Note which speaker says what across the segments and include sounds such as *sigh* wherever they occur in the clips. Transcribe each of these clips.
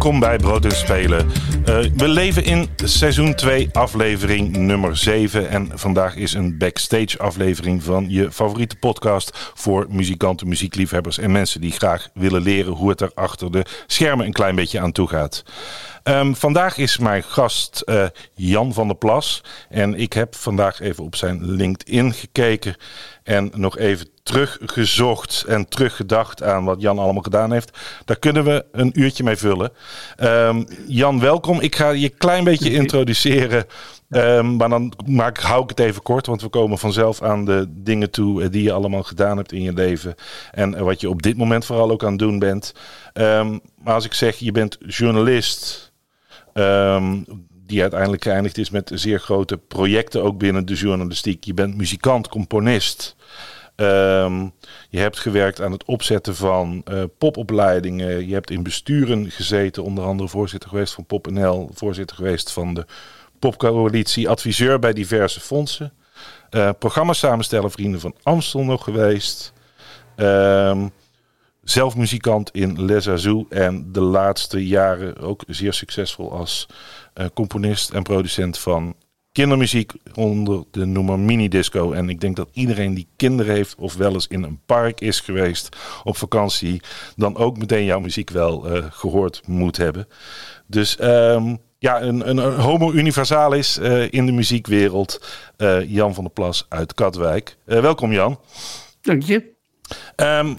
Speaker 1: Welkom bij Brood en Spelen. Uh, we leven in seizoen 2, aflevering nummer 7. En vandaag is een backstage aflevering van je favoriete podcast voor muzikanten, muziekliefhebbers en mensen die graag willen leren hoe het er achter de schermen een klein beetje aan toe gaat. Um, vandaag is mijn gast uh, Jan van der Plas. En ik heb vandaag even op zijn LinkedIn gekeken. En nog even teruggezocht en teruggedacht aan wat Jan allemaal gedaan heeft. Daar kunnen we een uurtje mee vullen. Um, Jan, welkom. Ik ga je een klein beetje introduceren. Um, maar dan maak, hou ik het even kort, want we komen vanzelf aan de dingen toe die je allemaal gedaan hebt in je leven. En wat je op dit moment vooral ook aan het doen bent. Um, maar als ik zeg, je bent journalist, Um, die uiteindelijk geëindigd is met zeer grote projecten ook binnen de journalistiek. Je bent muzikant, componist. Um, je hebt gewerkt aan het opzetten van uh, popopleidingen. Je hebt in besturen gezeten, onder andere voorzitter geweest van PopNL, voorzitter geweest van de Popcoalitie, adviseur bij diverse fondsen. Uh, programma samenstellen, Vrienden van Amstel nog geweest. Um, zelf muzikant in Les Azou en de laatste jaren ook zeer succesvol als uh, componist en producent van kindermuziek onder de noemer mini disco. En ik denk dat iedereen die kinderen heeft of wel eens in een park is geweest op vakantie, dan ook meteen jouw muziek wel uh, gehoord moet hebben. Dus um, ja, een, een, een homo universalis uh, in de muziekwereld. Jan van der Plas uit Katwijk. welkom Jan.
Speaker 2: Dank je.
Speaker 1: Um,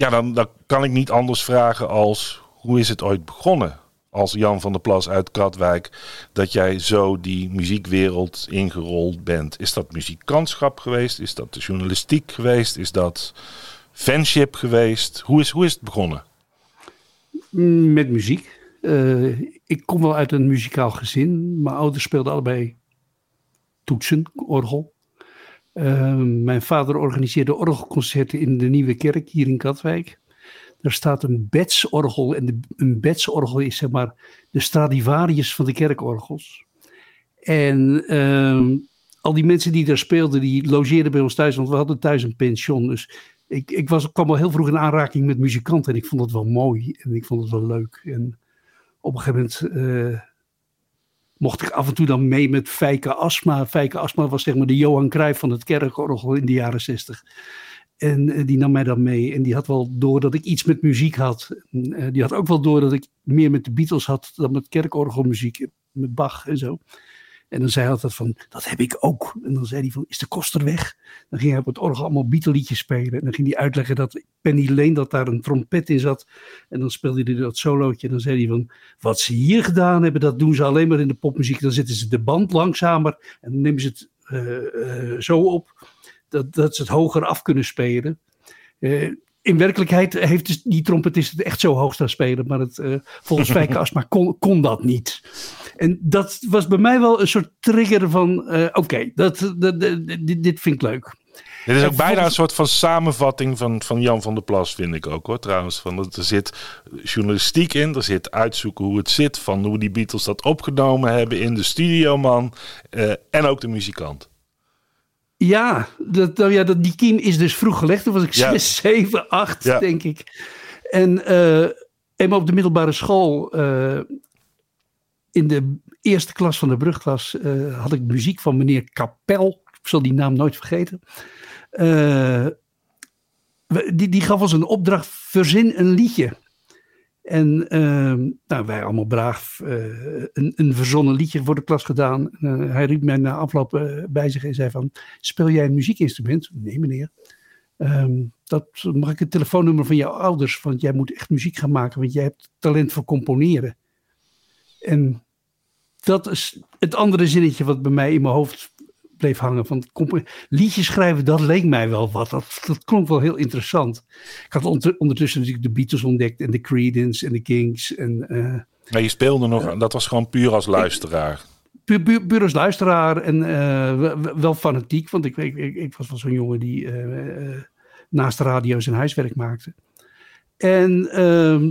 Speaker 1: ja, dan, dan kan ik niet anders vragen als hoe is het ooit begonnen? Als Jan van der Plas uit Katwijk, dat jij zo die muziekwereld ingerold bent. Is dat muzikantschap geweest? Is dat de journalistiek geweest? Is dat fanship geweest? Hoe is, hoe is het begonnen?
Speaker 2: Met muziek. Uh, ik kom wel uit een muzikaal gezin. Mijn ouders speelden allebei toetsen, orgel. Uh, mijn vader organiseerde orgelconcerten in de Nieuwe Kerk hier in Katwijk. Er staat een bedsorgel en een bedsorgel is zeg maar de Stradivarius van de kerkorgels. En uh, al die mensen die daar speelden, die logeerden bij ons thuis, want we hadden thuis een pension. Dus ik, ik was, kwam al heel vroeg in aanraking met muzikanten en ik vond het wel mooi en ik vond het wel leuk. En op een gegeven moment uh, mocht ik af en toe dan mee met Fijke Asma. Fijke Asma was zeg maar de Johan Cruijff van het kerkorgel in de jaren zestig. En uh, die nam mij dan mee. En die had wel door dat ik iets met muziek had. Uh, die had ook wel door dat ik meer met de Beatles had dan met kerkorgelmuziek. Met Bach en zo. En dan zei hij altijd van, dat heb ik ook. En dan zei hij van, is de koster weg? Dan ging hij op het orgel allemaal Beatle-liedjes spelen. En dan ging hij uitleggen dat Penny Lane, dat daar een trompet in zat. En dan speelde hij dat solootje. En dan zei hij van, wat ze hier gedaan hebben, dat doen ze alleen maar in de popmuziek. Dan zetten ze de band langzamer en dan nemen ze het uh, uh, zo op dat, dat ze het hoger af kunnen spelen. Uh, in werkelijkheid heeft die trompetist het echt zo hoog staan spelen, maar het, uh, volgens *laughs* Fijke Asma kon, kon dat niet. En dat was bij mij wel een soort trigger van, uh, oké, okay, dat, dat, dit, dit vind ik leuk.
Speaker 1: Dit is ook bijna een soort van samenvatting van, van Jan van der Plas, vind ik ook hoor. Trouwens, van, er zit journalistiek in, er zit uitzoeken hoe het zit, van hoe die Beatles dat opgenomen hebben in de studio, man. Uh, en ook de muzikant.
Speaker 2: Ja, dat, ja dat, die kiem is dus vroeg gelegd. Toen was ik ja. 6, 7, 8, ja. denk ik. En uh, eenmaal op de middelbare school, uh, in de eerste klas van de brugklas, uh, had ik muziek van meneer Kapel. Ik zal die naam nooit vergeten. die, die gaf ons een opdracht, verzin een liedje. En uh, nou, wij allemaal braaf uh, een, een, verzonnen liedje voor de klas gedaan. Uh, hij riep mij na afloop uh, bij zich en zei van, speel jij een muziekinstrument? Nee meneer. Um, dat mag ik het telefoonnummer van jouw ouders, want jij moet echt muziek gaan maken, want jij hebt talent voor componeren. En dat is het andere zinnetje wat bij mij in mijn hoofd bleef hangen. Van liedjes schrijven, dat leek mij wel wat. Dat, dat klonk wel heel interessant. Ik had ondertussen natuurlijk de Beatles ontdekt en de Creedence en de Kings. En uh,
Speaker 1: Maar je speelde nog, dat was gewoon puur als luisteraar.
Speaker 2: Puur, puur, puur als luisteraar en wel fanatiek, want ik, ik, ik, was wel zo'n jongen die naast de radio zijn huiswerk maakte. En ehm,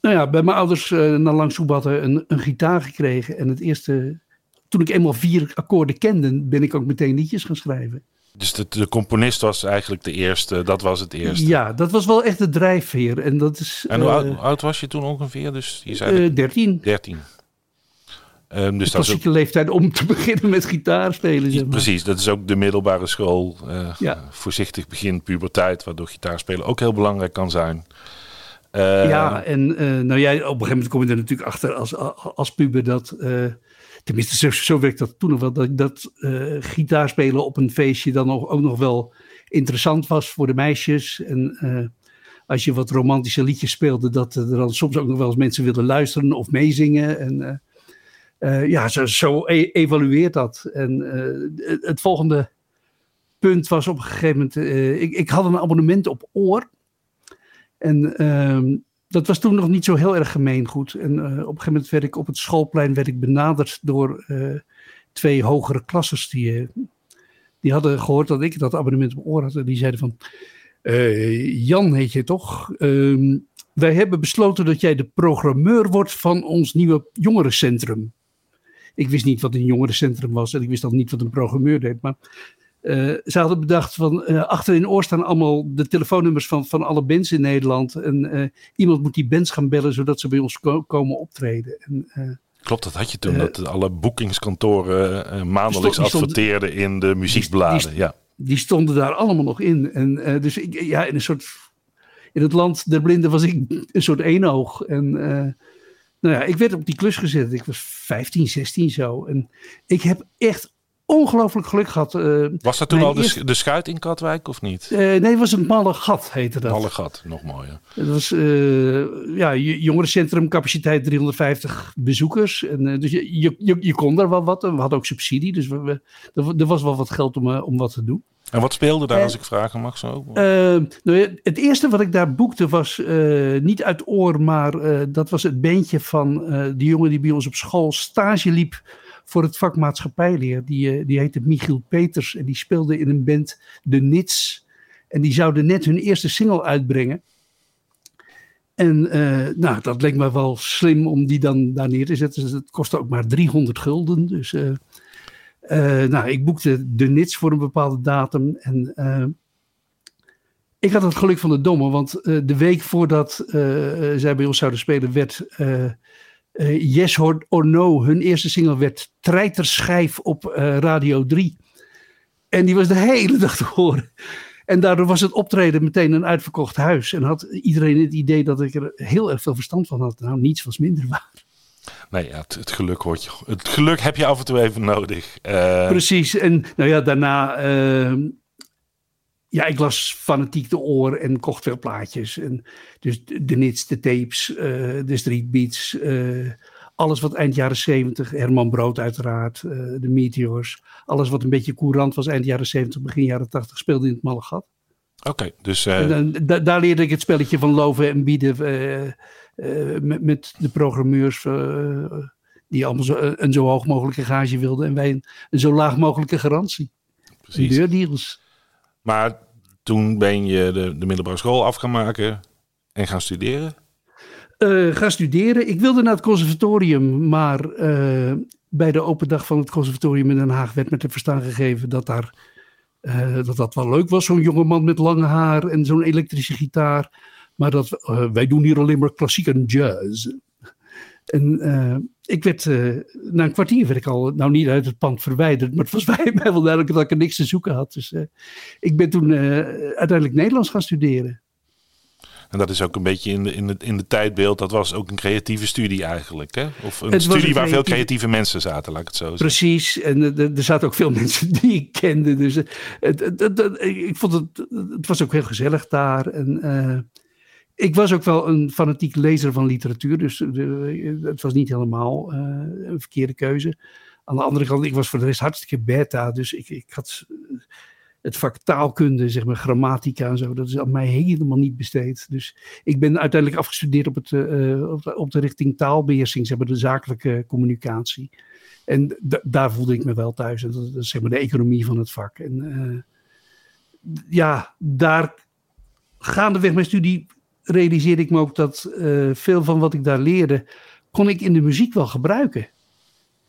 Speaker 2: nou ja, bij mijn ouders uh, na lang soebatten een, een gitaar gekregen. En het eerste, toen ik eenmaal vier akkoorden kende, ben ik ook meteen liedjes gaan schrijven.
Speaker 1: Dus de, de, componist was eigenlijk de eerste, dat was het eerste.
Speaker 2: Ja, dat was wel echt de drijfveer. En, dat is,
Speaker 1: en hoe, oud, oud, was je toen ongeveer? Dus je
Speaker 2: zei uh, 13.
Speaker 1: 13.
Speaker 2: Um, dus dat is ook... leeftijd om te *laughs* beginnen met gitaarspelen. Zeg maar.
Speaker 1: Precies, dat is ook de middelbare school. Uh, ja. Voorzichtig begin puberteit, waardoor gitaarspelen ook heel belangrijk kan zijn.
Speaker 2: Ja, en nou jij, op een gegeven moment kom je er natuurlijk achter als, als puber dat, tenminste zo, zo werkt dat toen nog wel, dat, dat gitaarspelen op een feestje dan nog, ook nog wel interessant was voor de meisjes. En als je wat romantische liedjes speelde, dat er dan soms ook nog wel eens mensen wilden luisteren of meezingen. En ja, zo, zo e evalueert dat. En het volgende punt was op een gegeven moment, ik, ik had een abonnement op Oor. En ehm, dat was toen nog niet zo heel erg gemeengoed. En uh, op een gegeven moment werd ik op het schoolplein werd ik benaderd door uh, twee hogere klassers die, uh, die hadden gehoord dat ik dat abonnement op oor had. En die zeiden van, Jan heet je toch? Ehm, wij hebben besloten dat jij de programmeur wordt van ons nieuwe jongerencentrum. Ik wist niet wat een jongerencentrum was en ik wist al niet wat een programmeur deed. Maar uh, ze hadden bedacht van uh, achter in oor staan allemaal de telefoonnummers van, van alle bands in Nederland. En uh, iemand moet die bands gaan bellen zodat ze bij ons ko komen optreden. En,
Speaker 1: Klopt, dat had je toen, dat alle boekingskantoren maandelijks adverteerden in de muziekbladen.
Speaker 2: Die,
Speaker 1: ja.
Speaker 2: die stonden daar allemaal nog in. En dus ik, ja, in een soort, in het land der blinden was ik een soort eenoog. En nou ja, ik werd op die klus gezet. Ik was 15, 16 zo. En ik heb echt ongelooflijk geluk gehad. Uh,
Speaker 1: was dat toen al de, de schuit in Katwijk of niet?
Speaker 2: Uh, nee, het was een malle gat heette dat.
Speaker 1: Malle gat, nog mooier.
Speaker 2: Het was uh, ja, jongerencentrum, capaciteit 350 bezoekers. En, dus je, je, je, kon daar wel wat. We hadden ook subsidie, dus we, we, er, was wel wat geld om, om wat te doen.
Speaker 1: En wat speelde daar, als ik vragen mag zo?
Speaker 2: nou, het eerste wat ik daar boekte was niet uit oor, maar dat was het beentje van die jongen die bij ons op school stage liep voor het vak maatschappijleer. Die, eh, die heette Michiel Peters en die speelde in een band De Nits. En die zouden net hun eerste single uitbrengen. En uh, nou, dat leek me wel slim om die dan daar neer te zetten. Het kostte ook maar 300 gulden. Dus uh, nou, ik boekte de Nits voor een bepaalde datum. En ik had het geluk van de domme, want de week voordat zij bij ons zouden spelen, werd uh, Yes or, No, hun eerste single werd Treiterschijf op uh, Radio 3. En die was de hele dag te horen. En daardoor was het optreden meteen een uitverkocht huis. En had iedereen het idee dat ik er heel erg veel verstand van had. Nou, niets was minder waar.
Speaker 1: Nee, ja, het, het, geluk hoort je. Het geluk heb je af en toe even nodig.
Speaker 2: Uh... Precies. En nou ja, daarna ja, ik las fanatiek de oren en kocht veel plaatjes. En dus de nits, de tapes, uh, de streetbeats, uh, alles wat eind jaren 70, Herman Brood uiteraard, uh, de Meteors, alles wat een beetje courant was eind jaren 70, begin jaren 80 speelde in het malle gat.
Speaker 1: Oké, dus...
Speaker 2: En, da daar leerde ik het spelletje van loven en bieden met, met, de programmeurs die allemaal zo, een zo hoog mogelijke gage wilden en wij een, een zo laag mogelijke garantie. Precies. Deurdeals.
Speaker 1: Maar toen ben je de, de middelbare school af gaan maken en gaan studeren?
Speaker 2: Uh, gaan studeren. Ik wilde naar het conservatorium, maar uh, bij de open dag van het conservatorium in Den Haag werd me te verstaan gegeven dat daar, uh, dat, dat wel leuk was. Zo'n jonge man met lang haar en zo'n elektrische gitaar. Maar dat wij doen hier alleen maar klassiek en jazz. En uh, ik werd, uh, na een kwartier werd ik al, nou niet uit het pand verwijderd, maar het was *laughs* bij mij wel duidelijk dat ik er niks te zoeken had. Dus uh, ik ben toen uiteindelijk Nederlands gaan studeren.
Speaker 1: En dat is ook een beetje in de, in, de, in de tijdbeeld, dat was ook een creatieve studie eigenlijk, hè? Of een studie waar veel creatieve mensen zaten, laat ik het zo zeggen.
Speaker 2: Precies, en er zaten ook veel *laughs* mensen die ik kende. Dus het, het, het, ik vond het, het was ook heel gezellig daar. En ik was ook wel een fanatiek lezer van literatuur, dus de, het was niet helemaal uh, een verkeerde keuze. Aan de andere kant, ik was voor de rest hartstikke beta, dus ik, ik had het vak taalkunde, zeg maar grammatica en zo, dat is aan mij helemaal niet besteed. Dus ik ben uiteindelijk afgestudeerd op, het, op, de, richting taalbeheersing, zeg maar de zakelijke communicatie. En daar voelde ik me wel thuis. En dat, is zeg maar de economie van het vak. En ja, daar gaandeweg mijn studie realiseerde ik me ook dat uh, veel van wat ik daar leerde, kon ik in de muziek wel gebruiken.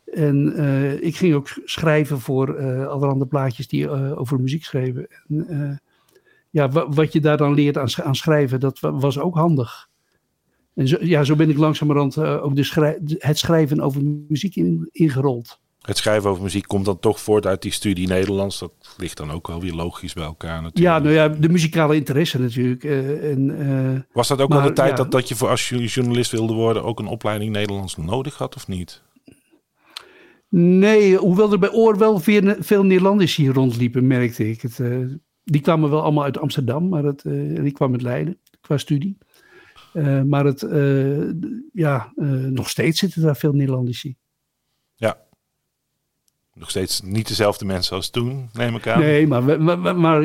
Speaker 2: En uh, ik ging ook schrijven voor uh, allerhande plaatjes die over muziek schreven. En, ja, wat je daar dan leert aan, schrijven, dat was ook handig. En zo, ja, zo ben ik langzamerhand ook het schrijven over muziek in, ingerold.
Speaker 1: Het schrijven over muziek komt dan toch voort uit die studie Nederlands. Dat ligt dan ook wel weer logisch bij elkaar natuurlijk.
Speaker 2: Ja, nou ja, de muzikale interesse natuurlijk. en,
Speaker 1: Was dat ook maar, al de tijd ja, dat, dat je voor als je journalist wilde worden ook een opleiding Nederlands nodig had of niet?
Speaker 2: Nee, hoewel er bij Oor wel veel, veel Nederlanders hier rondliepen, merkte ik. Het, uh, die kwamen wel allemaal uit Amsterdam, maar het, die kwamen uit Leiden qua studie. Maar het, ja, nog steeds zitten daar veel Nederlanders
Speaker 1: Ja. Nog steeds niet dezelfde mensen als toen, neem ik aan.
Speaker 2: Nee, maar, maar, maar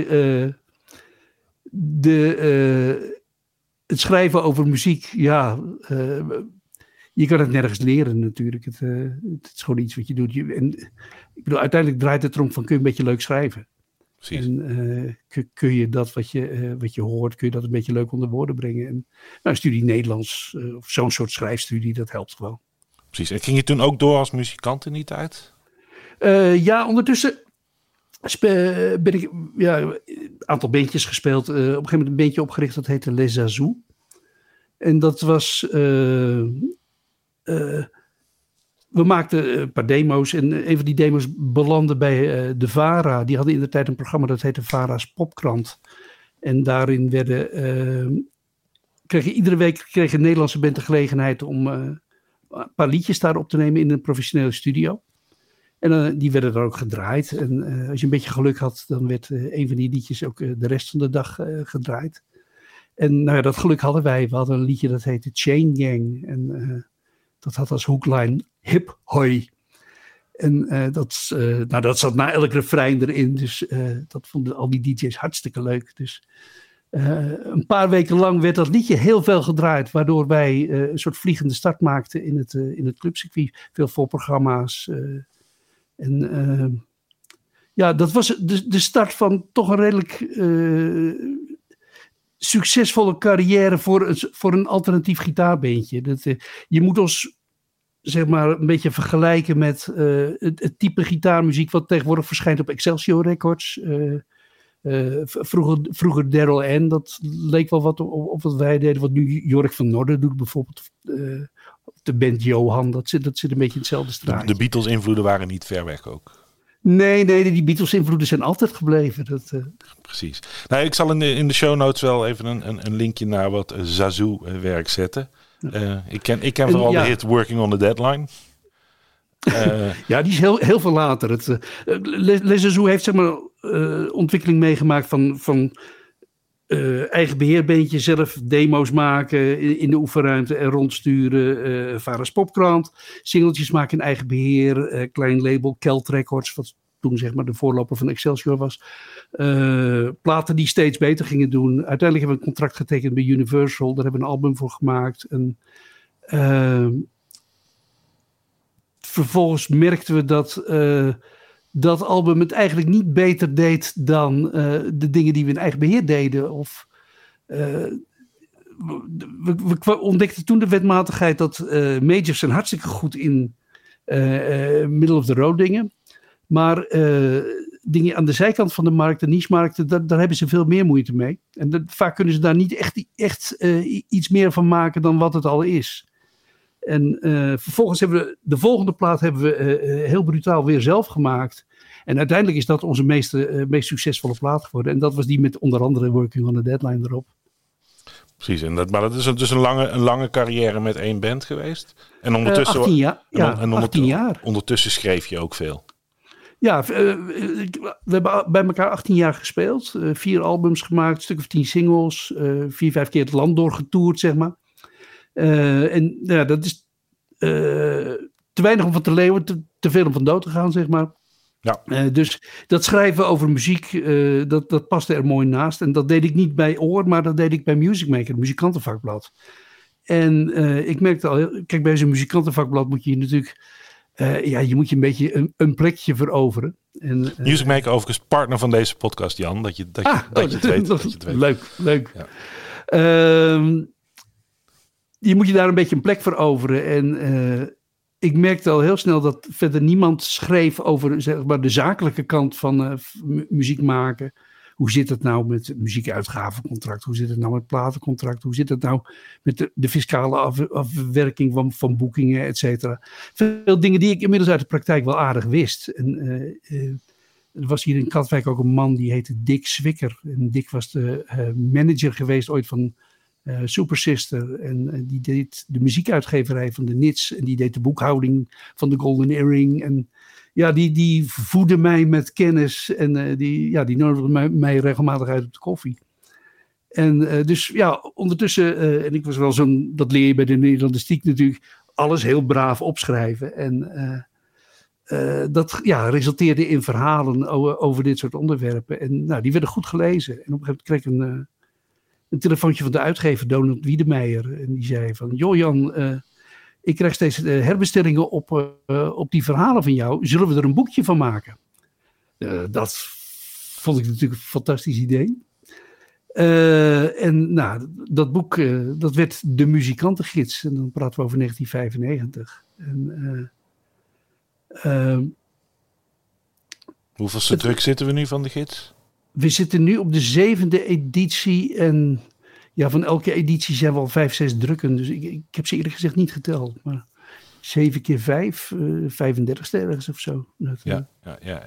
Speaker 2: de, het schrijven over muziek, ja je kan het nergens leren natuurlijk. Het, het is gewoon iets wat je doet. Je, en, ik bedoel, uiteindelijk draait het erom van kun je een beetje leuk schrijven.
Speaker 1: Precies.
Speaker 2: En uh, kun, kun, je dat wat je, uh, wat je hoort, kun je dat een beetje leuk onder woorden brengen. En nou, een studie Nederlands, of zo'n soort schrijfstudie, dat helpt gewoon.
Speaker 1: Precies. En ging je toen ook door als muzikant in die tijd?
Speaker 2: Ja, ondertussen ben ik ja, een aantal bandjes gespeeld. op een gegeven moment een bandje opgericht dat heette Les Azou. En dat was uh, we maakten een paar demo's en een van die demo's belandde bij de VARA. Die hadden in de tijd een programma dat heette VARA's Popkrant. En daarin werden, kregen iedere week een Nederlandse band de gelegenheid om een paar liedjes daar op te nemen in een professionele studio. En die werden er ook gedraaid. En als je een beetje geluk had, dan werd een van die liedjes ook de rest van de dag gedraaid. En nou ja, dat geluk hadden wij. We hadden een liedje dat heette Chain Gang. En dat had als hoeklijn hip hoi. En dat, nou, dat zat na elk refrein erin. Dus dat vonden al die DJ's hartstikke leuk. Dus een paar weken lang werd dat liedje heel veel gedraaid. Waardoor wij een soort vliegende start maakten in het, in het clubcircuit. Veel voorprogramma's. En ja, dat was de, de start van toch een redelijk succesvolle carrière voor, voor een alternatief gitaarbeentje. Dat, uh, je moet ons zeg maar een beetje vergelijken met het, het, type gitaarmuziek wat tegenwoordig verschijnt op Excelsior Records. Vroeger, vroeger Daryl N, dat leek wel wat op, op, wat wij deden. Wat nu Jork van Noorden doet bijvoorbeeld. De band Johan, dat zit, dat zit een beetje in hetzelfde straat.
Speaker 1: De, de Beatles invloeden waren niet ver weg ook.
Speaker 2: Nee, nee, die Beatles-invloeden zijn altijd gebleven. Dat, uh...
Speaker 1: Precies. Nou, ik zal in de, in de show notes wel even een, een, een linkje naar wat Zazu-werk zetten. Uh, ik ken, ik ken vooral ja. de hit Working on the Deadline.
Speaker 2: Uh, *laughs* ja, die is heel, heel veel later. Het, Les Zazu heeft zeg maar ontwikkeling meegemaakt van, van eigen beheerbeentje, zelf demo's maken in, de oefenruimte en rondsturen. Uh, Popkrant, singeltjes maken in eigen beheer, klein label, Kelt Records, wat toen zeg maar de voorloper van Excelsior was. Uh, platen die steeds beter gingen doen. Uiteindelijk hebben we een contract getekend bij Universal. Daar hebben we een album voor gemaakt. En, uh, vervolgens merkten we dat uh, dat album het eigenlijk niet beter deed dan de dingen die we in eigen beheer deden. Of, we, we, ontdekten toen de wetmatigheid dat majors zijn hartstikke goed in middle of the road dingen. Maar dingen aan de zijkant van de markt, de niche-markten, daar, daar, hebben ze veel meer moeite mee. En vaak kunnen ze daar niet echt, echt iets meer van maken dan wat het al is. En uh, vervolgens hebben we de volgende plaat hebben we uh, heel brutaal weer zelf gemaakt. En uiteindelijk is dat onze meest, meest succesvolle plaat geworden. En dat was die met onder andere Working on the Deadline erop.
Speaker 1: Precies, en dat, maar dat is dus een lange, een lange carrière met één band geweest. En ondertussen,
Speaker 2: 18 jaar. Ja, en, en 18 jaar.
Speaker 1: ondertussen schreef je ook veel.
Speaker 2: Ja, we hebben bij elkaar 18 jaar gespeeld. vier albums gemaakt, een stuk of tien singles. vier, vijf keer het land doorgetoerd, zeg maar. En ja, dat is te weinig om van te leven, te, te, veel om van dood te gaan, zeg maar.
Speaker 1: Ja.
Speaker 2: Uh, dus dat schrijven over muziek, uh, dat, dat paste er mooi naast. En dat deed ik niet bij Oor, maar dat deed ik bij Music Maker, het muzikantenvakblad. En uh, ik merkte al, kijk, bij zo'n muzikantenvakblad moet je natuurlijk, ja, je moet je een beetje een, een plekje veroveren. En,
Speaker 1: Music Maker overigens partner van deze podcast, Jan, dat je, dat je,
Speaker 2: ah,
Speaker 1: dat je, het, *laughs* weet,
Speaker 2: dat,
Speaker 1: dat je het weet.
Speaker 2: Leuk, leuk.
Speaker 1: Ja.
Speaker 2: Je moet je daar een beetje een plek veroveren. En ik merkte al heel snel dat verder niemand schreef over zeg maar, de zakelijke kant van uh, muziek maken. Hoe zit het nou met muziekuitgavencontract? Hoe zit het nou met platencontract? Hoe zit het nou met de, de fiscale af, afwerking van, van boekingen, et cetera? Veel dingen die ik inmiddels uit de praktijk wel aardig wist. En, uh, er was hier in Katwijk ook een man die heette Dick Zwicker. En Dick was de manager geweest ooit van uh, Super Sister. En uh, die deed de muziekuitgeverij van de Nits. En die deed de boekhouding van de Golden Earring. En ja, die, die voedde mij met kennis. En uh, die, ja, die nodigde mij, mij, regelmatig uit op de koffie. En dus ja, ondertussen, en ik was wel zo'n, dat leer je bij de Nederlandistiek natuurlijk, alles heel braaf opschrijven. En dat ja, resulteerde in verhalen over, over, dit soort onderwerpen. En nou, die werden goed gelezen. En op een gegeven moment kreeg ik een een telefoontje van de uitgever Donald Wiedemeijer. En die zei van, joh Jan, uh, ik krijg steeds uh, herbestellingen op, uh, op die verhalen van jou. Zullen we er een boekje van maken? dat vond ik natuurlijk een fantastisch idee. en nou, dat boek, dat werd De Muzikantengids. En dan praten we over 1995. En,
Speaker 1: Hoeveelste druk zitten we nu van de gids?
Speaker 2: We zitten nu op de zevende editie. En ja, van elke editie zijn we al vijf, zes drukken. Dus ik, ik heb ze eerlijk gezegd niet geteld. Maar zeven keer vijf, uh, 35 ergens of zo. Dat,
Speaker 1: ja, ja, ja.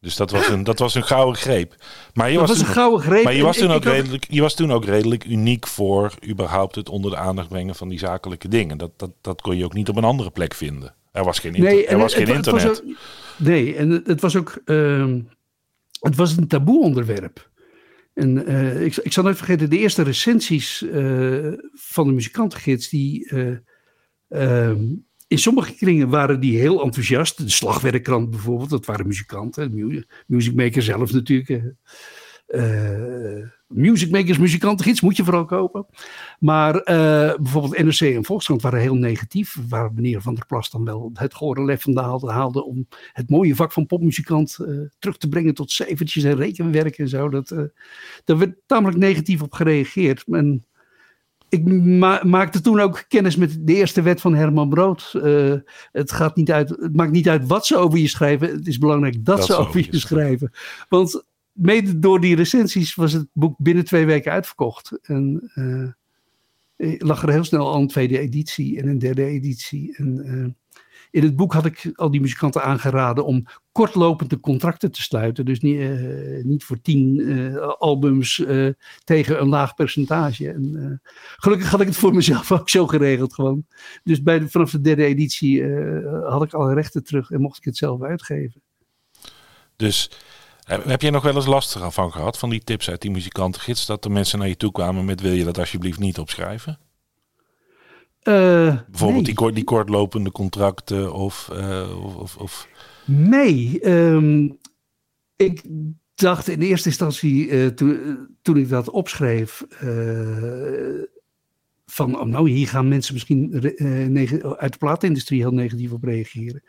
Speaker 1: Dus dat was een, dat was een gouden greep. Maar je
Speaker 2: dat
Speaker 1: was,
Speaker 2: was een gouden greep.
Speaker 1: Maar je was,
Speaker 2: en
Speaker 1: toen ook redelijk, je was toen ook redelijk uniek voor überhaupt het onder de aandacht brengen van die zakelijke dingen. Dat, dat, dat kon je ook niet op een andere plek vinden. Er was geen, inter- er was
Speaker 2: het-
Speaker 1: geen
Speaker 2: het- het was
Speaker 1: internet.
Speaker 2: ook- nee, en het, het was ook. ehm, het was een taboe onderwerp. En eh, ik, ik zal nooit vergeten, de eerste recensies eh, van de muzikantengids, die eh, in sommige kringen waren die heel enthousiast. De Slagwerkkrant bijvoorbeeld, dat waren muzikanten. Mu- Music Maker zelf natuurlijk. Eh. Music Makers muzikantengids moet je vooral kopen. Maar eh, bijvoorbeeld NRC en Volkskrant waren heel negatief. Waar meneer Van der Plas dan wel het gore lef vandaan haalde om het mooie vak van popmuzikant eh, terug te brengen tot cijfertjes en rekenwerk en zo. Dat, daar werd tamelijk negatief op gereageerd. En ik ma- maakte toen ook kennis met de eerste wet van Herman Brood. Het, gaat niet uit, het maakt niet uit wat ze over je schrijven. Het is belangrijk dat, ze over je schrijven. Want mede door die recensies was het boek binnen twee weken uitverkocht. En eh, lag er heel snel al een tweede editie en een derde editie. En eh, in het boek had ik al die muzikanten aangeraden om kortlopende contracten te sluiten. Dus niet, eh, niet voor tien eh, albums eh, tegen een laag percentage. En, eh, gelukkig had ik het voor mezelf *laughs* ook zo geregeld gewoon. Dus bij vanaf de derde editie eh, had ik alle rechten terug en mocht ik het zelf uitgeven.
Speaker 1: Dus heb jij nog wel eens last ervan gehad van die tips uit die muzikantengids? Dat er mensen naar je toe kwamen met wil je dat alsjeblieft niet opschrijven?
Speaker 2: Eh,
Speaker 1: Bijvoorbeeld
Speaker 2: nee.
Speaker 1: die, kort, die kortlopende contracten of... eh, of, of, of
Speaker 2: Nee, ehm, ik dacht in eerste instantie toen, eh, toen ik dat opschreef. Van oh, nou, hier gaan mensen misschien eh, uit de plaatindustrie heel negatief op reageren.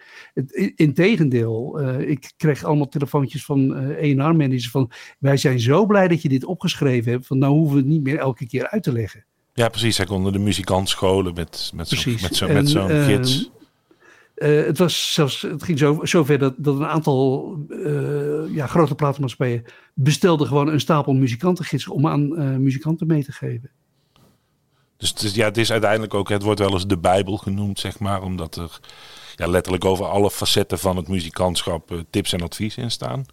Speaker 2: Integendeel, eh ik kreeg allemaal telefoontjes van eh ENR-managers van wij zijn zo blij dat je dit opgeschreven hebt, van nou hoeven we het niet meer elke keer uit te leggen.
Speaker 1: ja, precies. Zij konden de muzikant scholen met, met zo'n zo, met zo'n
Speaker 2: eh,
Speaker 1: gids.
Speaker 2: Het, was zelfs, het ging zo, zover dat, dat een aantal ja, grote platenmaatschappijen bestelden gewoon een stapel muzikantengidsen om aan muzikanten mee te geven.
Speaker 1: Dus het ja, het is uiteindelijk ook, het wordt wel eens de Bijbel genoemd, zeg maar. Omdat er ja, letterlijk over alle facetten van het muzikantschap eh, tips en advies in staan.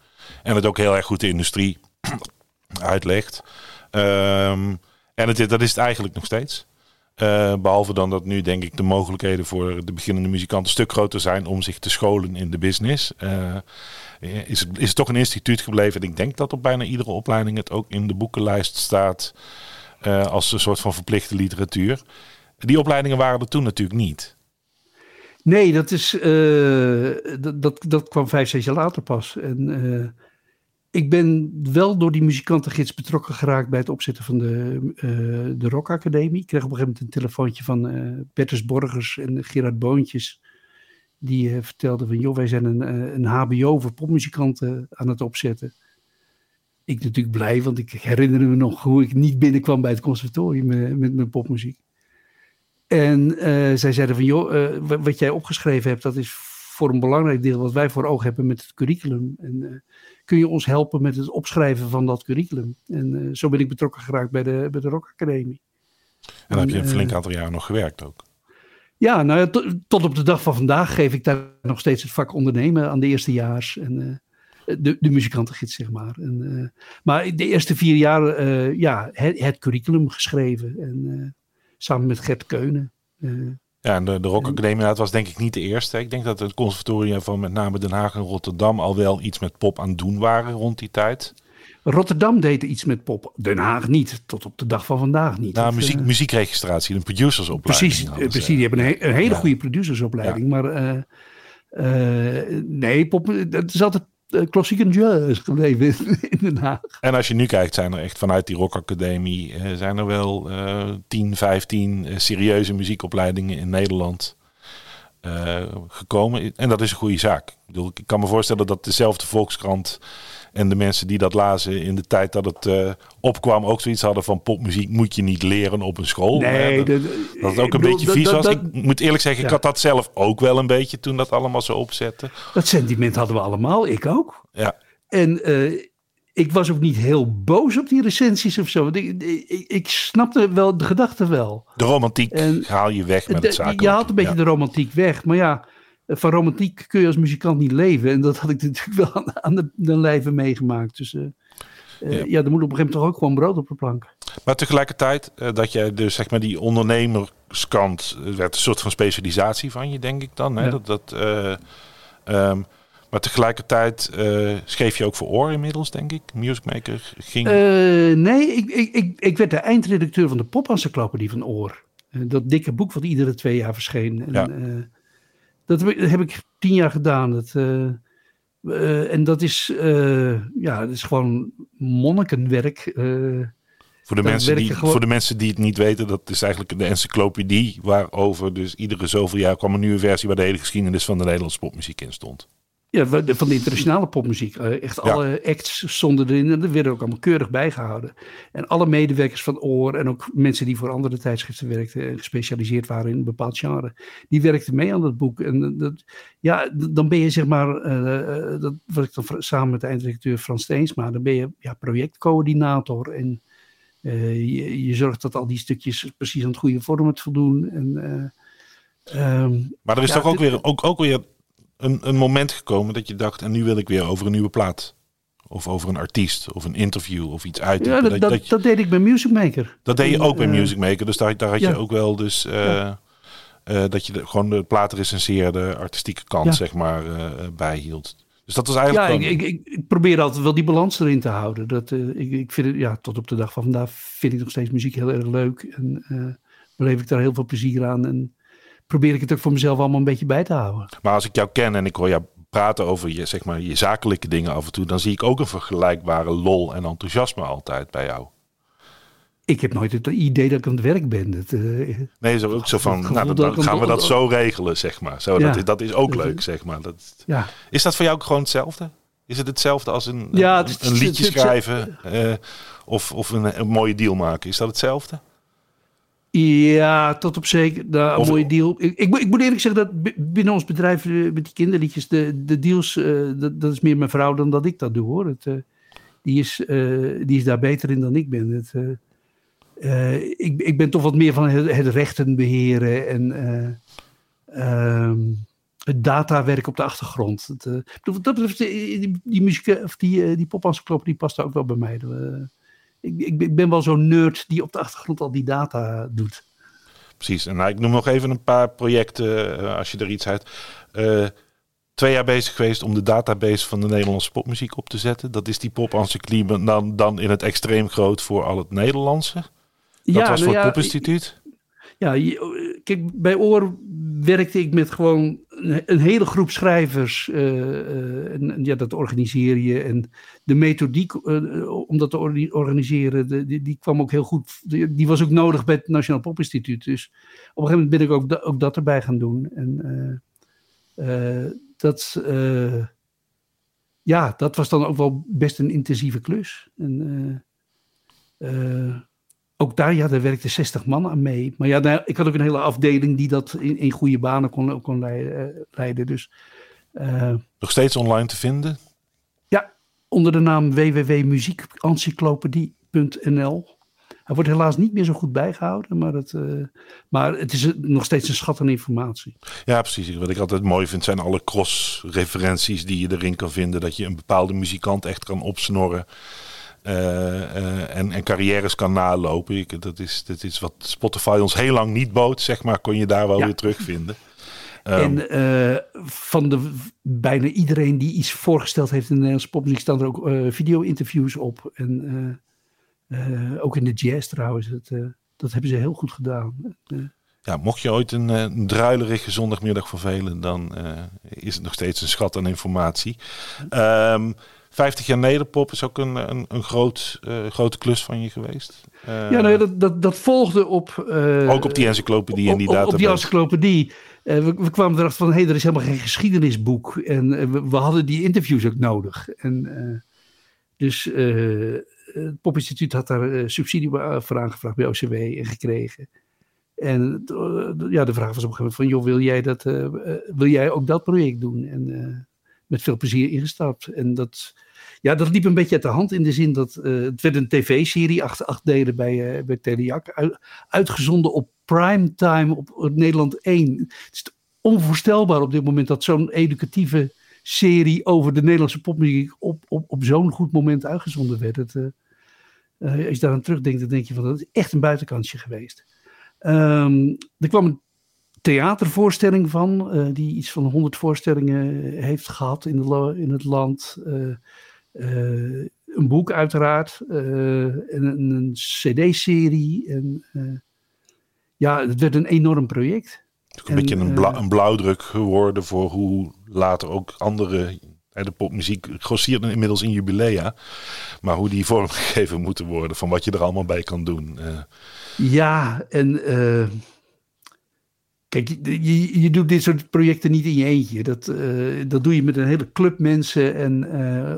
Speaker 1: En het ook heel erg goed de industrie *clears throat* uitlegt. Ehm, en het, dat is het eigenlijk nog steeds. Eh, behalve dan dat nu denk ik de mogelijkheden voor de beginnende muzikanten een stuk groter zijn om zich te scholen in de business. Eh, is, het, is het toch een instituut gebleven. En ik denk dat op bijna iedere opleiding het ook in de boekenlijst staat eh, als een soort van verplichte literatuur. Die opleidingen waren er toen natuurlijk niet.
Speaker 2: Nee, dat, is, uh, dat, dat, kwam vijf, zes jaar later pas. En uh, ik ben wel door die muzikantengids betrokken geraakt bij het opzetten van de, uh, de Rock Academie. Ik kreeg op een gegeven moment een telefoontje van Bertus Borgers en Gerard Boontjes. Die vertelden van, joh, wij zijn een, een hbo voor popmuzikanten aan het opzetten. Ik natuurlijk blij, want ik herinner me nog hoe ik niet binnenkwam bij het conservatorium met, met mijn popmuziek. En zij zeiden van, joh, wat jij opgeschreven hebt, dat is voor een belangrijk deel wat wij voor ogen hebben met het curriculum. En kun je ons helpen met het opschrijven van dat curriculum. En zo ben ik betrokken geraakt bij de, bij de Rock Academie.
Speaker 1: En dan heb je een flink aantal jaren nog gewerkt ook.
Speaker 2: Ja, nou ja, tot, tot op de dag van vandaag geef ik daar nog steeds het vak ondernemen aan de eerstejaars. En de, de muzikantengids, zeg maar. En, maar de eerste vier jaar, ja, het, het, curriculum geschreven. En samen met Gert Keunen.
Speaker 1: Ja, en de, de Rock Academie, dat was denk ik niet de eerste. Ik denk dat het conservatorium van met name Den Haag en Rotterdam al wel iets met pop aan het doen waren rond die tijd.
Speaker 2: Rotterdam deed iets met pop. Den Haag niet, tot op de dag van vandaag niet.
Speaker 1: Nou, muziek, uh, muziekregistratie, een producersopleiding.
Speaker 2: Precies, precies die hebben een, he een hele ja. goede producersopleiding. Ja. Maar uh, uh, nee, pop, het is altijd klassieke jazz gebleven in Den Haag.
Speaker 1: En als je nu kijkt, zijn er echt vanuit die Rock Academie uh, zijn er wel uh, 10, 15 uh, serieuze muziekopleidingen in Nederland uh, gekomen. En dat is een goede zaak. Ik, bedoel, ik kan me voorstellen dat dezelfde Volkskrant en de mensen die dat lazen in de tijd dat het uh, opkwam ook zoiets hadden van popmuziek moet je niet leren op een school.
Speaker 2: Nee,
Speaker 1: dat, dat het ook een bedoel, beetje vies was. ik moet eerlijk zeggen, ja. ik had dat zelf ook wel een beetje toen dat allemaal zo opzette.
Speaker 2: Dat sentiment hadden we allemaal, ik ook.
Speaker 1: Ja.
Speaker 2: En uh, ik was ook niet heel boos op die recensies of zo. Ik, ik, ik snapte wel de gedachte wel.
Speaker 1: De romantiek en, haal je weg met het zaken.
Speaker 2: Je haalt een beetje ja. de romantiek weg, maar ja van romantiek kun je als muzikant niet leven. En dat had ik *laughs* natuurlijk wel aan, aan de, de lijve meegemaakt. Dus uh, uh, ja. ja, er moet op een gegeven moment toch ook gewoon brood op de plank.
Speaker 1: Maar tegelijkertijd, uh, dat jij dus zeg maar die ondernemerskant, werd een soort van specialisatie van je, denk ik dan. Hè? Ja. Dat, dat, um, maar tegelijkertijd schreef je ook voor oor inmiddels, denk ik. Musicmaker ging...
Speaker 2: nee, ik, ik, ik, ik werd de eindredacteur van de pop-encyclopedie van oor. dat dikke boek wat iedere twee jaar verscheen. En,
Speaker 1: ja.
Speaker 2: Dat heb, ik, heb ik tien jaar gedaan. Dat, uh, uh, en dat is, uh, ja, dat is gewoon monnikenwerk.
Speaker 1: voor, de mensen die, gewoon... voor de mensen die het niet weten, dat is eigenlijk de encyclopedie waarover dus iedere zoveel jaar kwam een nieuwe versie waar de hele geschiedenis van de Nederlandse popmuziek in stond.
Speaker 2: Ja, van de internationale popmuziek. Echt alle acts stonden erin en dat werden ook allemaal keurig bijgehouden. En alle medewerkers van Oor en ook mensen die voor andere tijdschriften werkten en gespecialiseerd waren in een bepaald genre, die werkten mee aan dat boek. En dat, ja, dan ben je zeg maar, uh, dat was ik dan samen met de eindredacteur Frans Steensma, dan ben je ja, projectcoördinator en uh, je, je, zorgt dat al die stukjes precies aan het goede format voldoen. En,
Speaker 1: um, maar er is ja, toch ook weer, ook, ook weer een, een moment gekomen dat je dacht, en nu wil ik weer over een nieuwe plaat? Of over een artiest, of een interview, of iets uit.
Speaker 2: Ja, dat, dat, dat, dat, deed ik bij Music Maker.
Speaker 1: Dat deed je ook bij uh, Music Maker, dus daar, daar had ja. je ook wel dus... Uh, ja. uh, dat je de, gewoon de plaat recenseerde, artistieke kant, ja. zeg maar, bijhield. Dus dat was eigenlijk...
Speaker 2: Ja, ik, ik, ik, probeer altijd wel die balans erin te houden. Dat, ik, ik vind het, ja, tot op de dag van vandaag vind ik nog steeds muziek heel erg leuk. En beleef ik daar heel veel plezier aan. En probeer ik het ook voor mezelf allemaal een beetje bij te houden.
Speaker 1: Maar als ik jou ken en ik hoor jou praten over je, zeg maar, je zakelijke dingen af en toe, dan zie ik ook een vergelijkbare lol en enthousiasme altijd bij jou.
Speaker 2: Ik heb nooit het idee dat ik aan het werk ben. Dat, uh,
Speaker 1: nee, zo ook zo van, nou, dan, dan gaan we dat zo regelen, zeg maar. Zo, ja. dat, is, dat is ook leuk, zeg maar. Dat,
Speaker 2: ja.
Speaker 1: Is dat voor jou ook gewoon hetzelfde? Is het hetzelfde als een, ja, een, een, liedje schrijven uh, of, of een, een mooie deal maken? Is dat hetzelfde?
Speaker 2: Ja, tot op zeker. Een mooie deal. Ik, ik, ik, moet eerlijk zeggen dat binnen ons bedrijf met die kinderliedjes, de, de deals, uh, dat, dat, is meer mijn vrouw dan dat ik dat doe hoor. Het, uh, die, is, uh, die is daar beter in dan ik ben. Het, ik, ik ben toch wat meer van het, het rechten beheren en um, het datawerk op de achtergrond. Het, dat betreft, die, die muziek, of die, die past ook wel bij mij ik, ik, ben wel zo'n nerd die op de achtergrond al die data doet.
Speaker 1: Precies. En nou, ik noem nog even een paar projecten, uh, als je er iets uit. Uh, twee jaar bezig geweest om de database van de Nederlandse popmuziek op te zetten. Dat is die pop dan, dan in het extreem groot voor al het Nederlandse. Dat ja, was nou voor ja, het Popinstituut.
Speaker 2: Ja, kijk, bij Oor werkte ik met gewoon een, hele groep schrijvers. Uh, en, ja, dat organiseer je. En de methodiek om dat te organiseren, die, die, kwam ook heel goed. Die, die, was ook nodig bij het Nationaal Popinstituut. Dus op een gegeven moment ben ik ook, ook dat erbij gaan doen. En dat ja, dat was dan ook wel best een intensieve klus. En, ook daar, ja, daar werkte 60 man aan mee. Maar ja, daar, ik had ook een hele afdeling die dat in, in goede banen kon, kon leiden. Dus,
Speaker 1: uh, Nog steeds online te vinden?
Speaker 2: Ja, onder de naam www.muziekencyclopedie.nl. Hij wordt helaas niet meer zo goed bijgehouden, maar het, uh, maar het is nog steeds een schat aan informatie.
Speaker 1: Ja, precies. Wat ik altijd mooi vind zijn alle cross-referenties die je erin kan vinden. Dat je een bepaalde muzikant echt kan opsnorren. Uh, uh, en, en carrières kan nalopen. Ik, dat, is, dat is wat Spotify ons heel lang niet bood, zeg maar, kon je daar wel weer terugvinden. *laughs*
Speaker 2: En uh, van de bijna iedereen die iets voorgesteld heeft in de Nederlandse popmuziek staan er ook video-interviews op. En uh, ook in de jazz trouwens. Het, uh, dat hebben ze heel goed gedaan. Uh,
Speaker 1: ja, mocht je ooit een, een druilerige zondagmiddag vervelen, dan is het nog steeds een schat aan informatie. Um, ehm, 50 jaar Nederpop is ook een, een, een groot, grote klus van je geweest.
Speaker 2: ja, nou ja, dat, dat, dat volgde op...
Speaker 1: ook op die encyclopedie en die database.
Speaker 2: Op die encyclopedie. We, we, kwamen erachter van, hé, hey, er is helemaal geen geschiedenisboek. En we, we, hadden die interviews ook nodig. En dus het Popinstituut had daar subsidie voor aangevraagd bij OCW en gekregen. En ja, de vraag was op een gegeven moment van, joh, wil jij, dat, wil jij ook dat project doen? En met veel plezier ingestapt. En dat, ja, dat liep een beetje uit de hand in de zin dat het werd een tv-serie, acht, acht delen bij, bij Telejak, uit, uitgezonden op primetime op, op Nederland 1. Het is onvoorstelbaar op dit moment dat zo'n educatieve serie over de Nederlandse popmuziek op, op, op zo'n goed moment uitgezonden werd. Het, uh, uh, als je daar aan terugdenkt, dan denk je van dat is echt een buitenkantje geweest. Um, er kwam een theatervoorstelling van, uh, die iets van 100 voorstellingen heeft gehad in, de, in het land. een boek uiteraard, en een, een cd-serie. En, ja, het werd een enorm project.
Speaker 1: Een beetje een, bla een blauwdruk geworden voor hoe later ook andere de popmuziek grossiert inmiddels in jubilea. Maar hoe die vormgegeven moeten worden, van wat je er allemaal bij kan doen.
Speaker 2: Ja, en kijk, je, doet dit soort projecten niet in je eentje. Dat, uh, dat doe je met een hele club mensen. En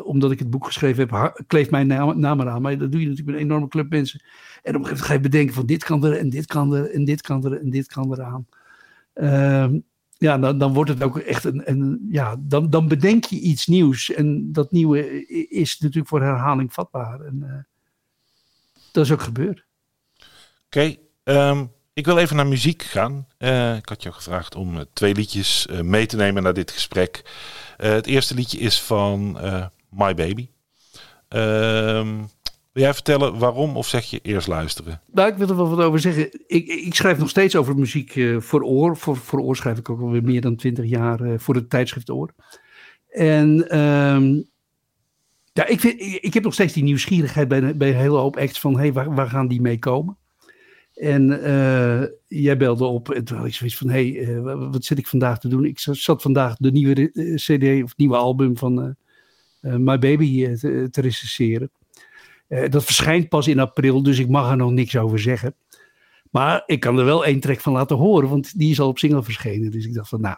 Speaker 2: omdat ik het boek geschreven heb, kleeft mijn naam, eraan. Maar dat doe je natuurlijk met een enorme club mensen. En op een gegeven moment ga je bedenken van dit kan er en dit kan er en dit kan er en dit kan eraan. Ehm, ja, dan, dan wordt het ook echt een, een, ja, dan, dan bedenk je iets nieuws. En dat nieuwe is natuurlijk voor herhaling vatbaar. En uh, dat is ook gebeurd.
Speaker 1: Oké, okay, ehm, ik wil even naar muziek gaan. Uh, ik had jou gevraagd om uh, twee liedjes mee te nemen naar dit gesprek. het eerste liedje is van My Baby. Um, wil jij vertellen waarom of zeg je eerst luisteren?
Speaker 2: Nou, ik wil er wel wat over zeggen. Ik, ik schrijf nog steeds over muziek voor oor. Voor, voor oor schrijf ik ook alweer meer dan twintig jaar voor het tijdschrift Oor. En um, ja, ik, ik heb nog steeds die nieuwsgierigheid bij, bij een hele hoop acts van... hey, waar, waar gaan die mee komen? En uh, jij belde op en toen had ik zoiets van... hé, hey, wat zit ik vandaag te doen? Ik zat vandaag de nieuwe cd of nieuwe album van My Baby te, te recenseren. Dat verschijnt pas in april, dus ik mag er nog niks over zeggen. Maar ik kan er wel één track van laten horen, want die is al op single verschenen. Dus ik dacht van, nou,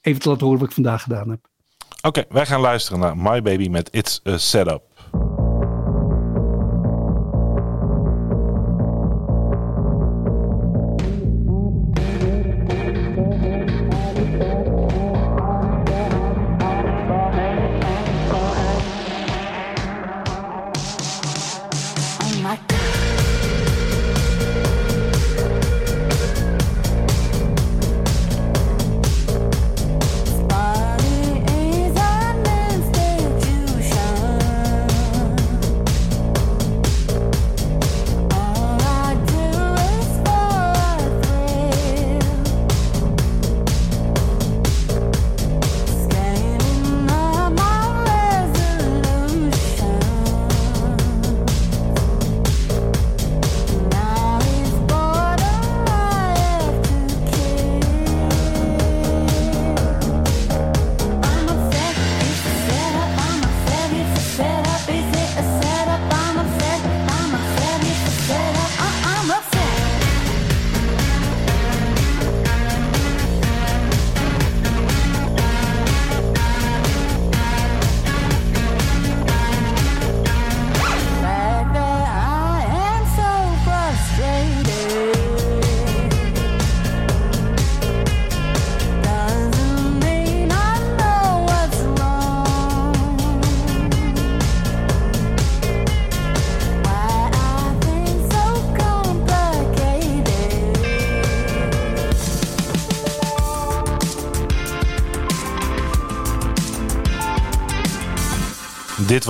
Speaker 2: even te laten horen wat ik vandaag gedaan heb.
Speaker 1: Oké, wij gaan luisteren naar My Baby met It's a Setup.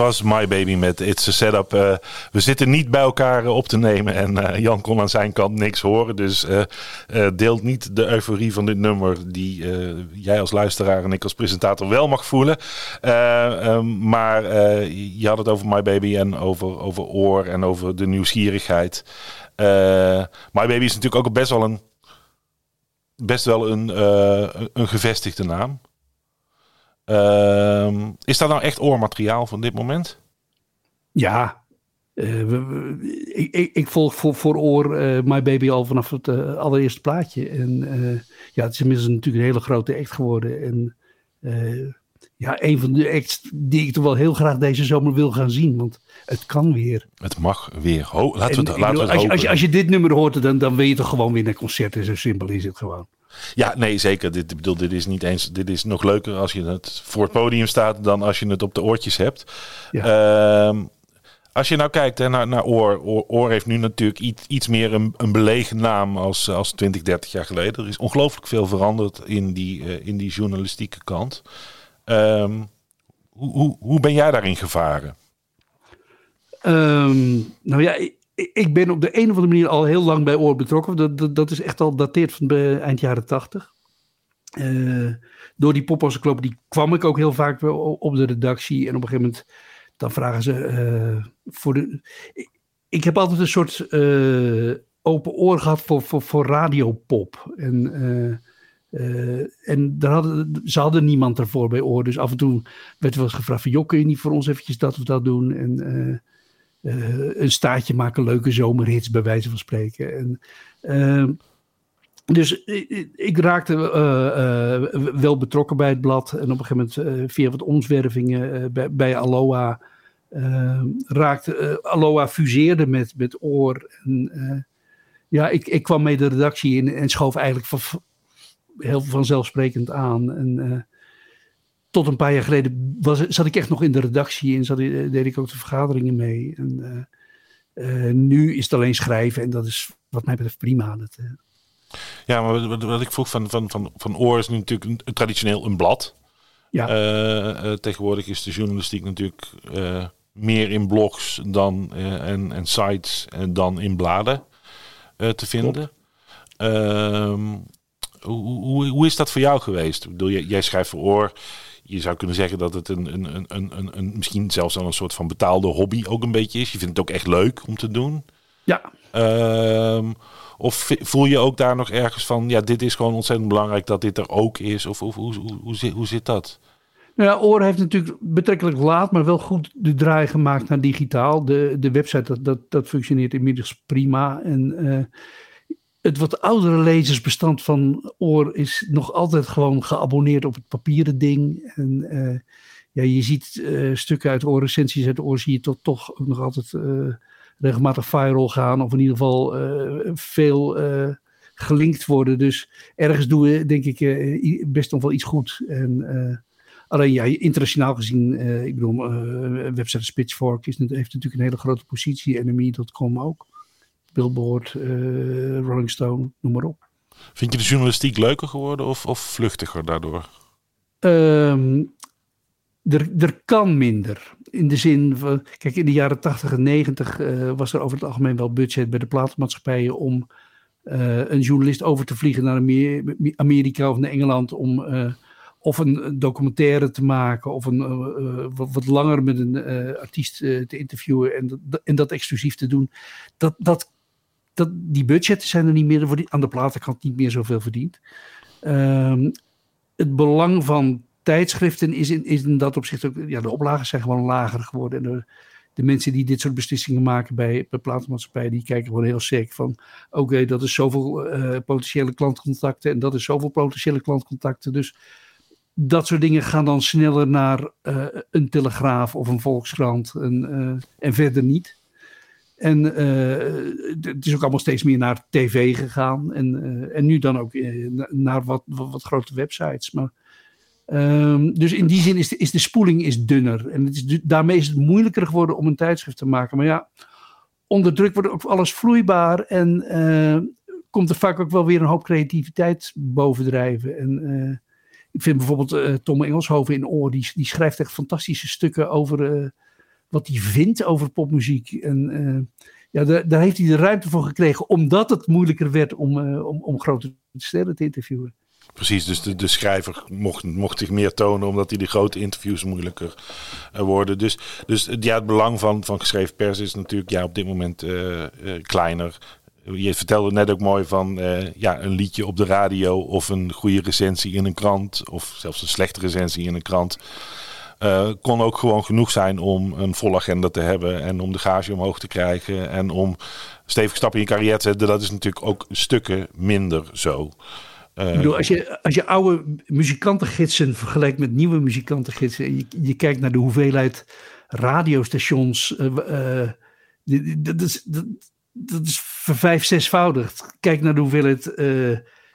Speaker 1: Was My Baby met It's a Setup. Uh, we zitten niet bij elkaar op te nemen en uh, Jan kon aan zijn kant niks horen. Dus deelt niet de euforie van dit nummer die jij als luisteraar en ik als presentator wel mag voelen. Um, maar je had het over My Baby en over, over Oor en over de nieuwsgierigheid. My Baby is natuurlijk ook best wel een, best wel een, een gevestigde naam. Uh, is dat nou echt oormateriaal van dit moment?
Speaker 2: Ja, uh, ik, ik, ik, volg voor, voor oor uh, My Baby al vanaf het uh, allereerste plaatje. En ja, het is inmiddels natuurlijk een hele grote act geworden. En ja, een van de acts die ik toch wel heel graag deze zomer wil gaan zien. Want het kan weer.
Speaker 1: Het mag weer. Ho laten we het, laten we het
Speaker 2: als, je, als, je, als je dit nummer hoort, dan, dan wil je toch gewoon weer naar concerten. Zo simpel is het gewoon.
Speaker 1: Ja, nee, zeker. Dit, bedoel, dit is niet eens. Dit is nog leuker als je het voor het podium staat dan als je het op de oortjes hebt. Ja. Uh, als je nou kijkt hè, naar, naar Oor, Oor, Oor. heeft nu natuurlijk iets, iets meer een, een belegen naam als, als 20, 30 jaar geleden. Er is ongelooflijk veel veranderd in die, uh, in die journalistieke kant. Um, hoe, hoe, hoe ben jij daarin gevaren?
Speaker 2: Um, nou ja, ik ben op de een of andere manier al heel lang bij Oor betrokken. Dat, dat, is echt al dateerd van eind jaren tachtig. Uh, door die poppenkloppen die kwam ik ook heel vaak op de redactie. En op een gegeven moment dan vragen ze uh, voor de... Ik, heb altijd een soort uh, open oor gehad voor, voor, voor radiopop. En... en daar hadden, ze hadden niemand ervoor bij oor. Dus af en toe werd wel eens gevraagd van... joh, kun je niet voor ons eventjes dat of dat doen? En uh, een staartje maken, leuke zomerhits bij wijze van spreken. En, uh, dus ik, raakte uh, wel betrokken bij het blad. En op een gegeven moment via wat omzwervingen bij, bij Aloha raakte Aloha fuseerde met, met Oor. En, ja, ik, ik kwam mee de redactie in en schoof eigenlijk heel vanzelfsprekend aan. En tot een paar jaar geleden was, zat ik echt nog in de redactie en zat, deed ik ook de vergaderingen mee. En, uh, uh, nu is het alleen schrijven en dat is wat mij betreft prima. Dat, uh...
Speaker 1: Ja, maar wat, wat, ik vroeg van, van, van, van Oor is nu natuurlijk een, traditioneel een blad. Ja. tegenwoordig is de journalistiek natuurlijk meer in blogs dan, en, en sites dan in bladen te vinden. Ehm, hoe, hoe, hoe, is dat voor jou geweest? Ik bedoel, jij, jij schrijft voor Oor je zou kunnen zeggen dat het een, een, een, een, een, misschien zelfs al een soort van betaalde hobby ook een beetje is. Je vindt het ook echt leuk om te doen.
Speaker 2: Ja.
Speaker 1: Um, of voel je ook daar nog ergens van, ja, dit is gewoon ontzettend belangrijk dat dit er ook is? Of, of hoe, hoe, hoe, zit, hoe zit dat?
Speaker 2: Nou ja, Oor heeft natuurlijk betrekkelijk laat, maar wel goed de draai gemaakt naar digitaal. De, de website, dat, dat, dat functioneert inmiddels prima. En uh, het wat oudere lezersbestand van Oor is nog altijd gewoon geabonneerd op het papieren ding. En uh, ja, je ziet uh, stukken uit Oor, recensies uit Oor, zie je tot, toch nog altijd uh, regelmatig viral gaan. Of in ieder geval veel gelinkt worden. Dus ergens doen we denk ik best nog wel iets goed. En, alleen ja, internationaal gezien, ik bedoel, website Pitchfork is, heeft natuurlijk een hele grote positie. NME.com ook. Billboard, uh, Rolling Stone, noem maar op.
Speaker 1: Vind je de journalistiek leuker geworden of, of vluchtiger daardoor?
Speaker 2: Um, er, er kan minder. In de zin van, kijk, in de jaren 80 en 90 uh, was er over het algemeen wel budget bij de platenmaatschappijen om uh, een journalist over te vliegen naar Amerika of naar Engeland om uh, of een documentaire te maken of een, wat, wat, langer met een artiest te interviewen en dat, en dat exclusief te doen. Dat, dat dat, die budgetten zijn er niet meer, voor die, aan de platenkant niet meer zoveel verdiend. Um, het belang van tijdschriften is in, is in dat opzicht ook, ja, de oplagen zijn gewoon lager geworden. En de, de mensen die dit soort beslissingen maken bij, bij platenmaatschappijen, die kijken gewoon heel zeker van, oké, dat is zoveel uh, potentiële klantcontacten en dat is zoveel potentiële klantcontacten. Dus dat soort dingen gaan dan sneller naar uh, een telegraaf of een volkskrant en, uh, en verder niet. En uh, het is ook allemaal steeds meer naar tv gegaan. En, uh, en nu dan ook uh, naar wat, wat, grote websites. Maar, um, dus in die zin is de, is de spoeling is dunner. En het is, daarmee is het moeilijker geworden om een tijdschrift te maken. Maar ja, onder druk wordt ook alles vloeibaar. En komt er vaak ook wel weer een hoop creativiteit bovendrijven. En ik vind bijvoorbeeld Tom Engelshoven in Oor, die, die schrijft echt fantastische stukken over wat hij vindt over popmuziek. En ja, daar, daar, heeft hij de ruimte voor gekregen, omdat het moeilijker werd om, om, om grote sterren te interviewen.
Speaker 1: Precies, dus de, de schrijver mocht, mocht zich meer tonen omdat hij de grote interviews moeilijker uh, worden. Dus, dus ja, het belang van, van geschreven pers is natuurlijk ja, op dit moment kleiner. Je vertelde net ook mooi van ja, een liedje op de radio of een goede recensie in een krant of zelfs een slechte recensie in een krant. Kon ook gewoon genoeg zijn om een volle agenda te hebben en om de gage omhoog te krijgen en om stevig stappen in je carrière te zetten. Dat is natuurlijk ook stukken minder zo.
Speaker 2: Uh, bedoel, als, je, als je oude muzikantengidsen vergelijkt met nieuwe muzikantengidsen. En je, je kijkt naar de hoeveelheid radiostations. Uh, uh, dat, is, dat, dat is vijf, zesvoudigd. Kijk naar de hoeveelheid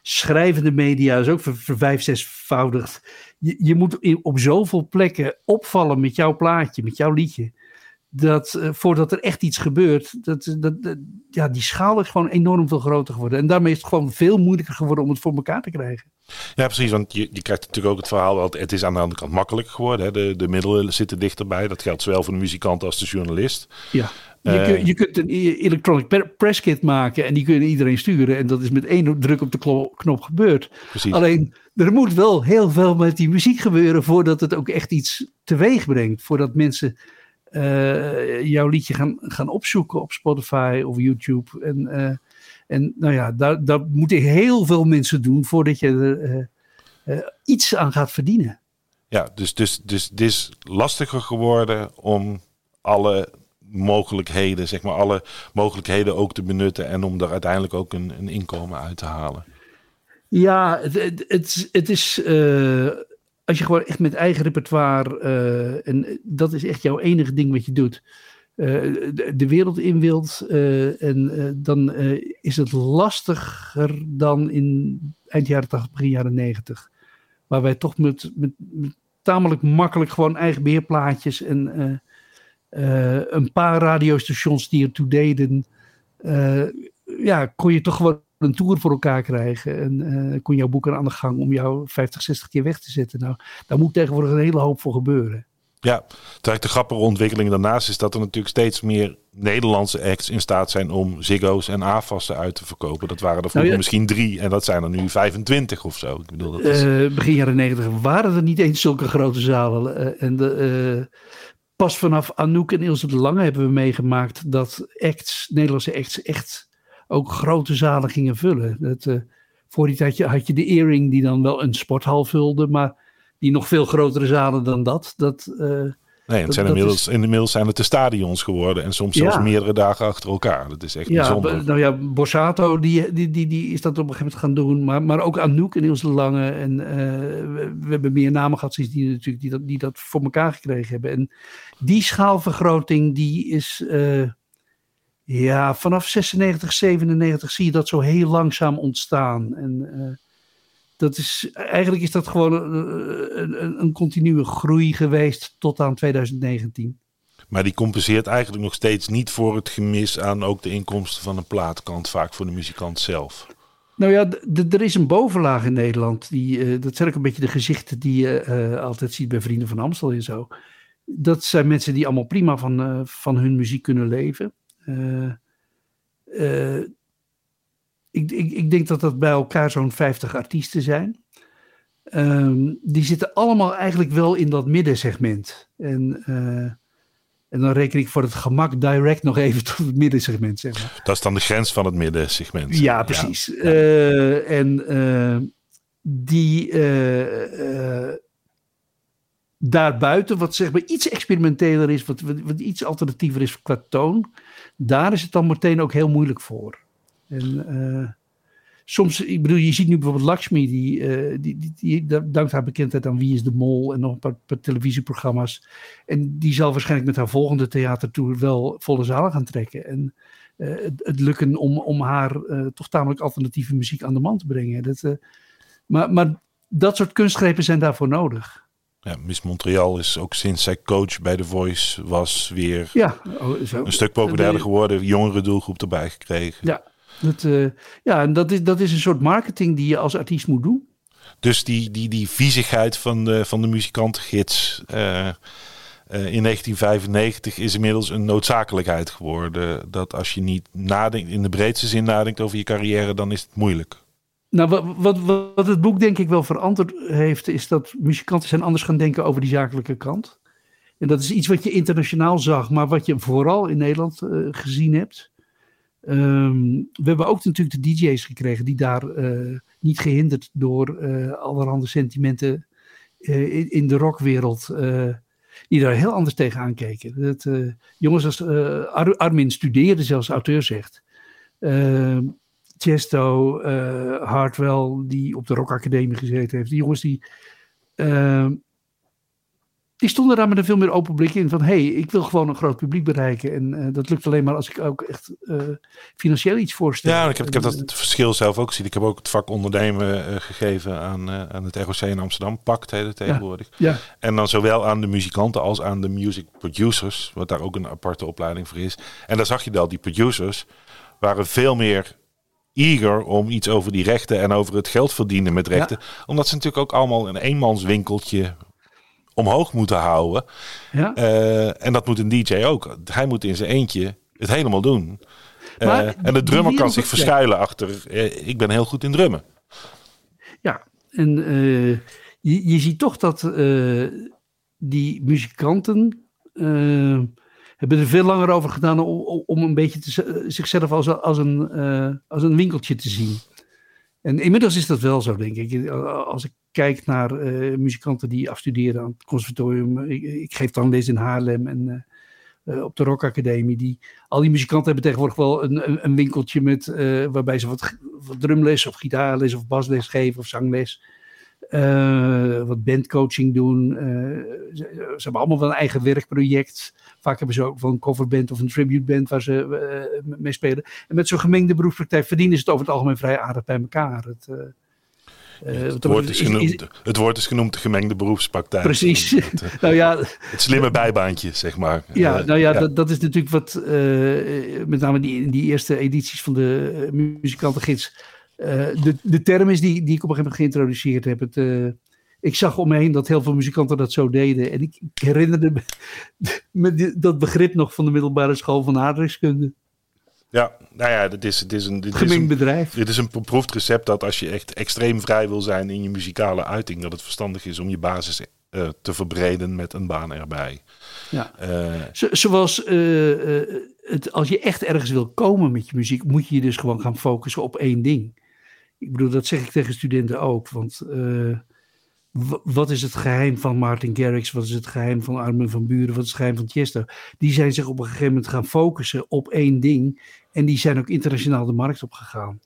Speaker 2: schrijvende media. is ook ver, vijf, zesvoudigd. Je, je moet op zoveel plekken opvallen met jouw plaatje, met jouw liedje dat uh, voordat er echt iets gebeurt, dat, dat, ja, die schaal is gewoon enorm veel groter geworden. En daarmee is het gewoon veel moeilijker geworden om het voor elkaar te krijgen.
Speaker 1: Ja, precies. Want je, je krijgt natuurlijk ook het verhaal dat het is aan de andere kant makkelijker geworden. Hè. De, de middelen zitten dichterbij. Dat geldt zowel voor de muzikant als de journalist.
Speaker 2: Ja. Je, kun, je kunt een electronic press kit maken en die kun je iedereen sturen. En dat is met één druk op de knop gebeurd. Precies. Alleen, er moet wel heel veel met die muziek gebeuren voordat het ook echt iets teweeg brengt. Voordat mensen uh, jouw liedje gaan, gaan opzoeken op Spotify of YouTube. En, uh, en nou ja, daar, daar moeten heel veel mensen doen voordat je er uh, iets aan gaat verdienen.
Speaker 1: Ja, dus, dus, dus het is lastiger geworden om alle mogelijkheden, zeg maar, alle mogelijkheden ook te benutten en om er uiteindelijk ook een, een inkomen uit te halen.
Speaker 2: Ja, het, het, is als je gewoon echt met eigen repertoire, uh, en dat is echt jouw enige ding wat je doet, uh, de, wereld in wilt, en dan is het lastiger dan in eind jaren 80, begin jaren 90. Waar wij toch met, met, met tamelijk makkelijk gewoon eigen beheerplaatjes en een paar radiostations die ertoe deden, ja, kon je toch gewoon een tour voor elkaar krijgen. En uh, kon jouw boeken aan de gang om jou 50, 60 keer weg te zetten. Nou, daar moet tegenwoordig een hele hoop voor gebeuren.
Speaker 1: Ja, terwijl de grappige ontwikkeling daarnaast is dat er natuurlijk steeds meer Nederlandse acts in staat zijn om Ziggo's en AFAS'en uit te verkopen. Dat waren er vroeger nou misschien drie en dat zijn er nu 25 of zo. Ik bedoel, dat is...
Speaker 2: uh, begin jaren 90 waren er niet eens zulke grote zalen. Uh, en de, pas vanaf Anouk en Ilse de Lange hebben we meegemaakt dat acts, Nederlandse acts echt ook grote zalen gingen vullen. Dat, uh, voor die tijd had je de Earring die dan wel een sporthal vulde, maar die nog veel grotere zalen dan dat. dat uh,
Speaker 1: Nee, het zijn inmiddels, is... inmiddels zijn het de stadions geworden en soms zelfs meerdere dagen achter elkaar. Dat is echt
Speaker 2: ja,
Speaker 1: bijzonder.
Speaker 2: Nou ja, Borsato die, die, die, die is dat op een gegeven moment gaan doen, maar, maar ook Anouk en Niels de Lange. En uh, we, we, hebben meer namen gehad sinds die, natuurlijk, die, dat, die dat voor elkaar gekregen hebben. En die schaalvergroting die is... Uh, ja, vanaf 96, 97 zie je dat zo heel langzaam ontstaan. En uh, dat is, eigenlijk is dat gewoon een, een, een, continue groei geweest tot aan 2019.
Speaker 1: Maar die compenseert eigenlijk nog steeds niet voor het gemis aan ook de inkomsten van een plaatkant, vaak voor de muzikant zelf.
Speaker 2: Nou ja, er is een bovenlaag in Nederland. Die, uh, dat zijn ook een beetje de gezichten die je uh, altijd ziet bij Vrienden van Amstel en zo. Dat zijn mensen die allemaal prima van, van hun muziek kunnen leven. Uh, uh, ik, ik, ik, denk dat dat bij elkaar zo'n 50 artiesten zijn. Um, die zitten allemaal eigenlijk wel in dat middensegment. En, uh, en dan reken ik voor het gemak direct nog even *laughs* tot het middensegment. Zeg maar.
Speaker 1: Dat is dan de grens van het middensegment.
Speaker 2: Ja, precies. Ja. Uh, en die daarbuiten, wat zeg maar iets experimenteler is, wat, wat, wat, iets alternatiever is qua toon, daar is het dan meteen ook heel moeilijk voor. En uh, soms, ik bedoel, je ziet nu bijvoorbeeld Lakshmi, die, uh, die, die, die, dankt haar bekendheid aan Wie is de Mol en nog een paar, televisieprogramma's. En die zal waarschijnlijk met haar volgende theatertour wel volle zalen gaan trekken. En het, het, lukken om, om haar toch tamelijk alternatieve muziek aan de man te brengen. Dat, maar, maar dat soort kunstgrepen zijn daarvoor nodig.
Speaker 1: Ja, Miss Montreal is ook sinds zij coach bij The Voice was weer
Speaker 2: ja,
Speaker 1: oh, zo. een stuk populairder geworden. Jongere doelgroep erbij gekregen.
Speaker 2: Ja, dat, uh, ja en dat is, dat is een soort marketing die je als artiest moet doen.
Speaker 1: Dus die, die, die viezigheid van de, van de muzikantengids, uh, in 1995 is inmiddels een noodzakelijkheid geworden. Dat als je niet nadenkt, in de breedste zin nadenkt over je carrière, dan is het moeilijk.
Speaker 2: Nou, wat, wat, het boek denk ik wel veranderd heeft, is dat muzikanten zijn anders gaan denken over die zakelijke kant. En dat is iets wat je internationaal zag, maar wat je vooral in Nederland uh, gezien hebt. Um, we hebben ook natuurlijk de DJ's gekregen die daar uh, niet gehinderd door uh, allerhande sentimenten in, in, de rockwereld, die daar heel anders tegenaan keken. Jongens als Ar Armin studeerde, zelfs auteur zegt. Chesto, Hartwell, die op de Rock Academie gezeten heeft. Die jongens die ehm, die stonden daar met een veel meer open blik in van hé, hey, ik wil gewoon een groot publiek bereiken. En uh, dat lukt alleen maar als ik ook echt uh, financieel iets voorstel.
Speaker 1: Ja, ik heb, ik heb dat verschil zelf ook gezien. Ik heb ook het vak ondernemen uh, gegeven aan, aan het ROC in Amsterdam, pakt hele tegenwoordig.
Speaker 2: Ja, ja.
Speaker 1: En dan zowel aan de muzikanten als aan de music producers, wat daar ook een aparte opleiding voor is. En daar zag je dat die producers waren veel meer eager om iets over die rechten en over het geld verdienen met rechten. Ja. Omdat ze natuurlijk ook allemaal een eenmanswinkeltje omhoog moeten houden.
Speaker 2: Ja.
Speaker 1: Uh, en dat moet een DJ ook. Hij moet in zijn eentje het helemaal doen. Uh, en de drummer kan zich verschuilen achter. Uh, ik ben heel goed in drummen.
Speaker 2: Ja, en je, je, ziet toch dat die muzikanten hebben er veel langer over gedaan om, om een beetje te, zichzelf als, als, een, als een winkeltje te zien. En inmiddels is dat wel zo, denk ik. Als ik kijk naar muzikanten die afstuderen aan het conservatorium. Ik, geef dan les in Haarlem en op de Rock Academie. Die, al die muzikanten hebben tegenwoordig wel een, een, winkeltje met, waarbij ze wat, drumles of gitaarles of basles geven of zangles. wat bandcoaching doen. Ze, hebben allemaal wel een eigen werkproject. Vaak hebben ze ook wel een coverband of een tributeband waar ze mee spelen. En met zo'n gemengde beroepspraktijk verdienen ze het over het algemeen vrij aardig bij elkaar. Het,
Speaker 1: uh, het, woord is genoemd, is, is, het woord is genoemd de gemengde beroepspraktijk.
Speaker 2: Precies. *laughs*
Speaker 1: Het,
Speaker 2: uh, *laughs* nou ja,
Speaker 1: het slimme bijbaantje, zeg maar.
Speaker 2: Ja, nou ja, ja. Dat, dat, is natuurlijk wat, uh, met name die, die eerste edities van de muzikantengids, de, de term is die, die ik op een gegeven moment geïntroduceerd heb. Het, ik zag om me heen dat heel veel muzikanten dat zo deden. En ik, ik herinnerde me, *laughs* me dat begrip nog van de middelbare school van aardrijkskunde.
Speaker 1: Ja, nou ja, dit is, dit is een, dit
Speaker 2: Gemengd
Speaker 1: is een,
Speaker 2: bedrijf.
Speaker 1: Dit is een beproefd recept dat als je echt extreem vrij wil zijn in je muzikale uiting, dat het verstandig is om je basis uh, te verbreden met een baan erbij.
Speaker 2: Ja. Uh, Zo, zoals uh, het, als je echt ergens wil komen met je muziek, moet je je dus gewoon gaan focussen op één ding. Ik bedoel, dat zeg ik tegen studenten ook. Want wat is het geheim van Martin Garrix? Wat is het geheim van Armin van Buren? Wat is het geheim van Chester? Die zijn zich op een gegeven moment gaan focussen op één ding. En die zijn ook internationaal de markt op gegaan.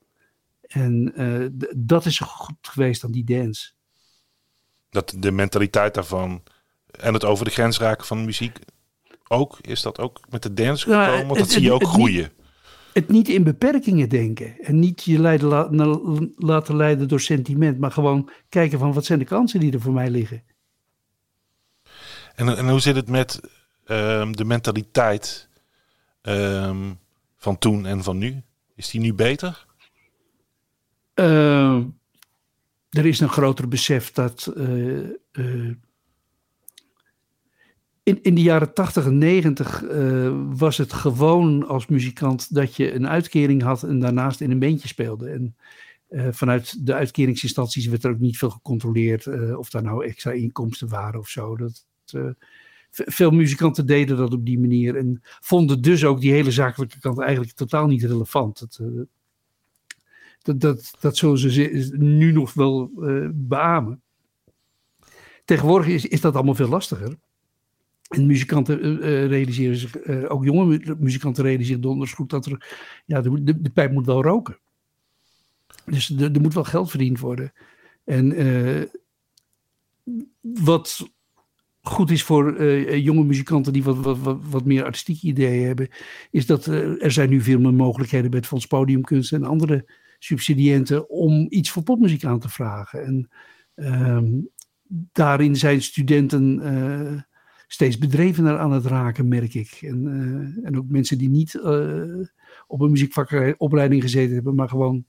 Speaker 2: En uh, dat is goed geweest aan die dance.
Speaker 1: Dat de mentaliteit daarvan en het over de grens raken van muziek ook, is dat ook met de dance gekomen? Nou, Want dat het, zie je ook groeien.
Speaker 2: Het niet in beperkingen denken. En niet je leiden, la, laten leiden door sentiment. Maar gewoon kijken van wat zijn de kansen die er voor mij liggen.
Speaker 1: En, en hoe zit het met um, de mentaliteit um, van toen en van nu? Is die nu beter?
Speaker 2: Uh, er is een groter besef dat uh, uh, in, in de jaren 80 en 90 uh, was het gewoon als muzikant dat je een uitkering had en daarnaast in een bandje speelde. En uh, vanuit de uitkeringsinstanties werd er ook niet veel gecontroleerd uh, of daar nou extra inkomsten waren of zo. Dat, veel muzikanten deden dat op die manier en vonden dus ook die hele zakelijke kant eigenlijk totaal niet relevant. Dat, dat, dat, dat zullen ze nu nog wel beamen. Tegenwoordig is, is dat allemaal veel lastiger. En muzikanten uh, realiseren zich, uh, ook jonge muzikanten realiseren donders goed dat er, ja, de, de, de pijp moet wel roken. Dus er, moet wel geld verdiend worden. En wat goed is voor jonge muzikanten die wat, wat, wat, meer artistieke ideeën hebben, is dat er zijn nu veel meer mogelijkheden bij het Fonds Podiumkunst en andere subsidiënten om iets voor popmuziek aan te vragen. En ehm, daarin zijn studenten steeds bedrevener aan het raken, merk ik. En, uh, en ook mensen die niet uh, op een muziekvakopleiding gezeten hebben, maar gewoon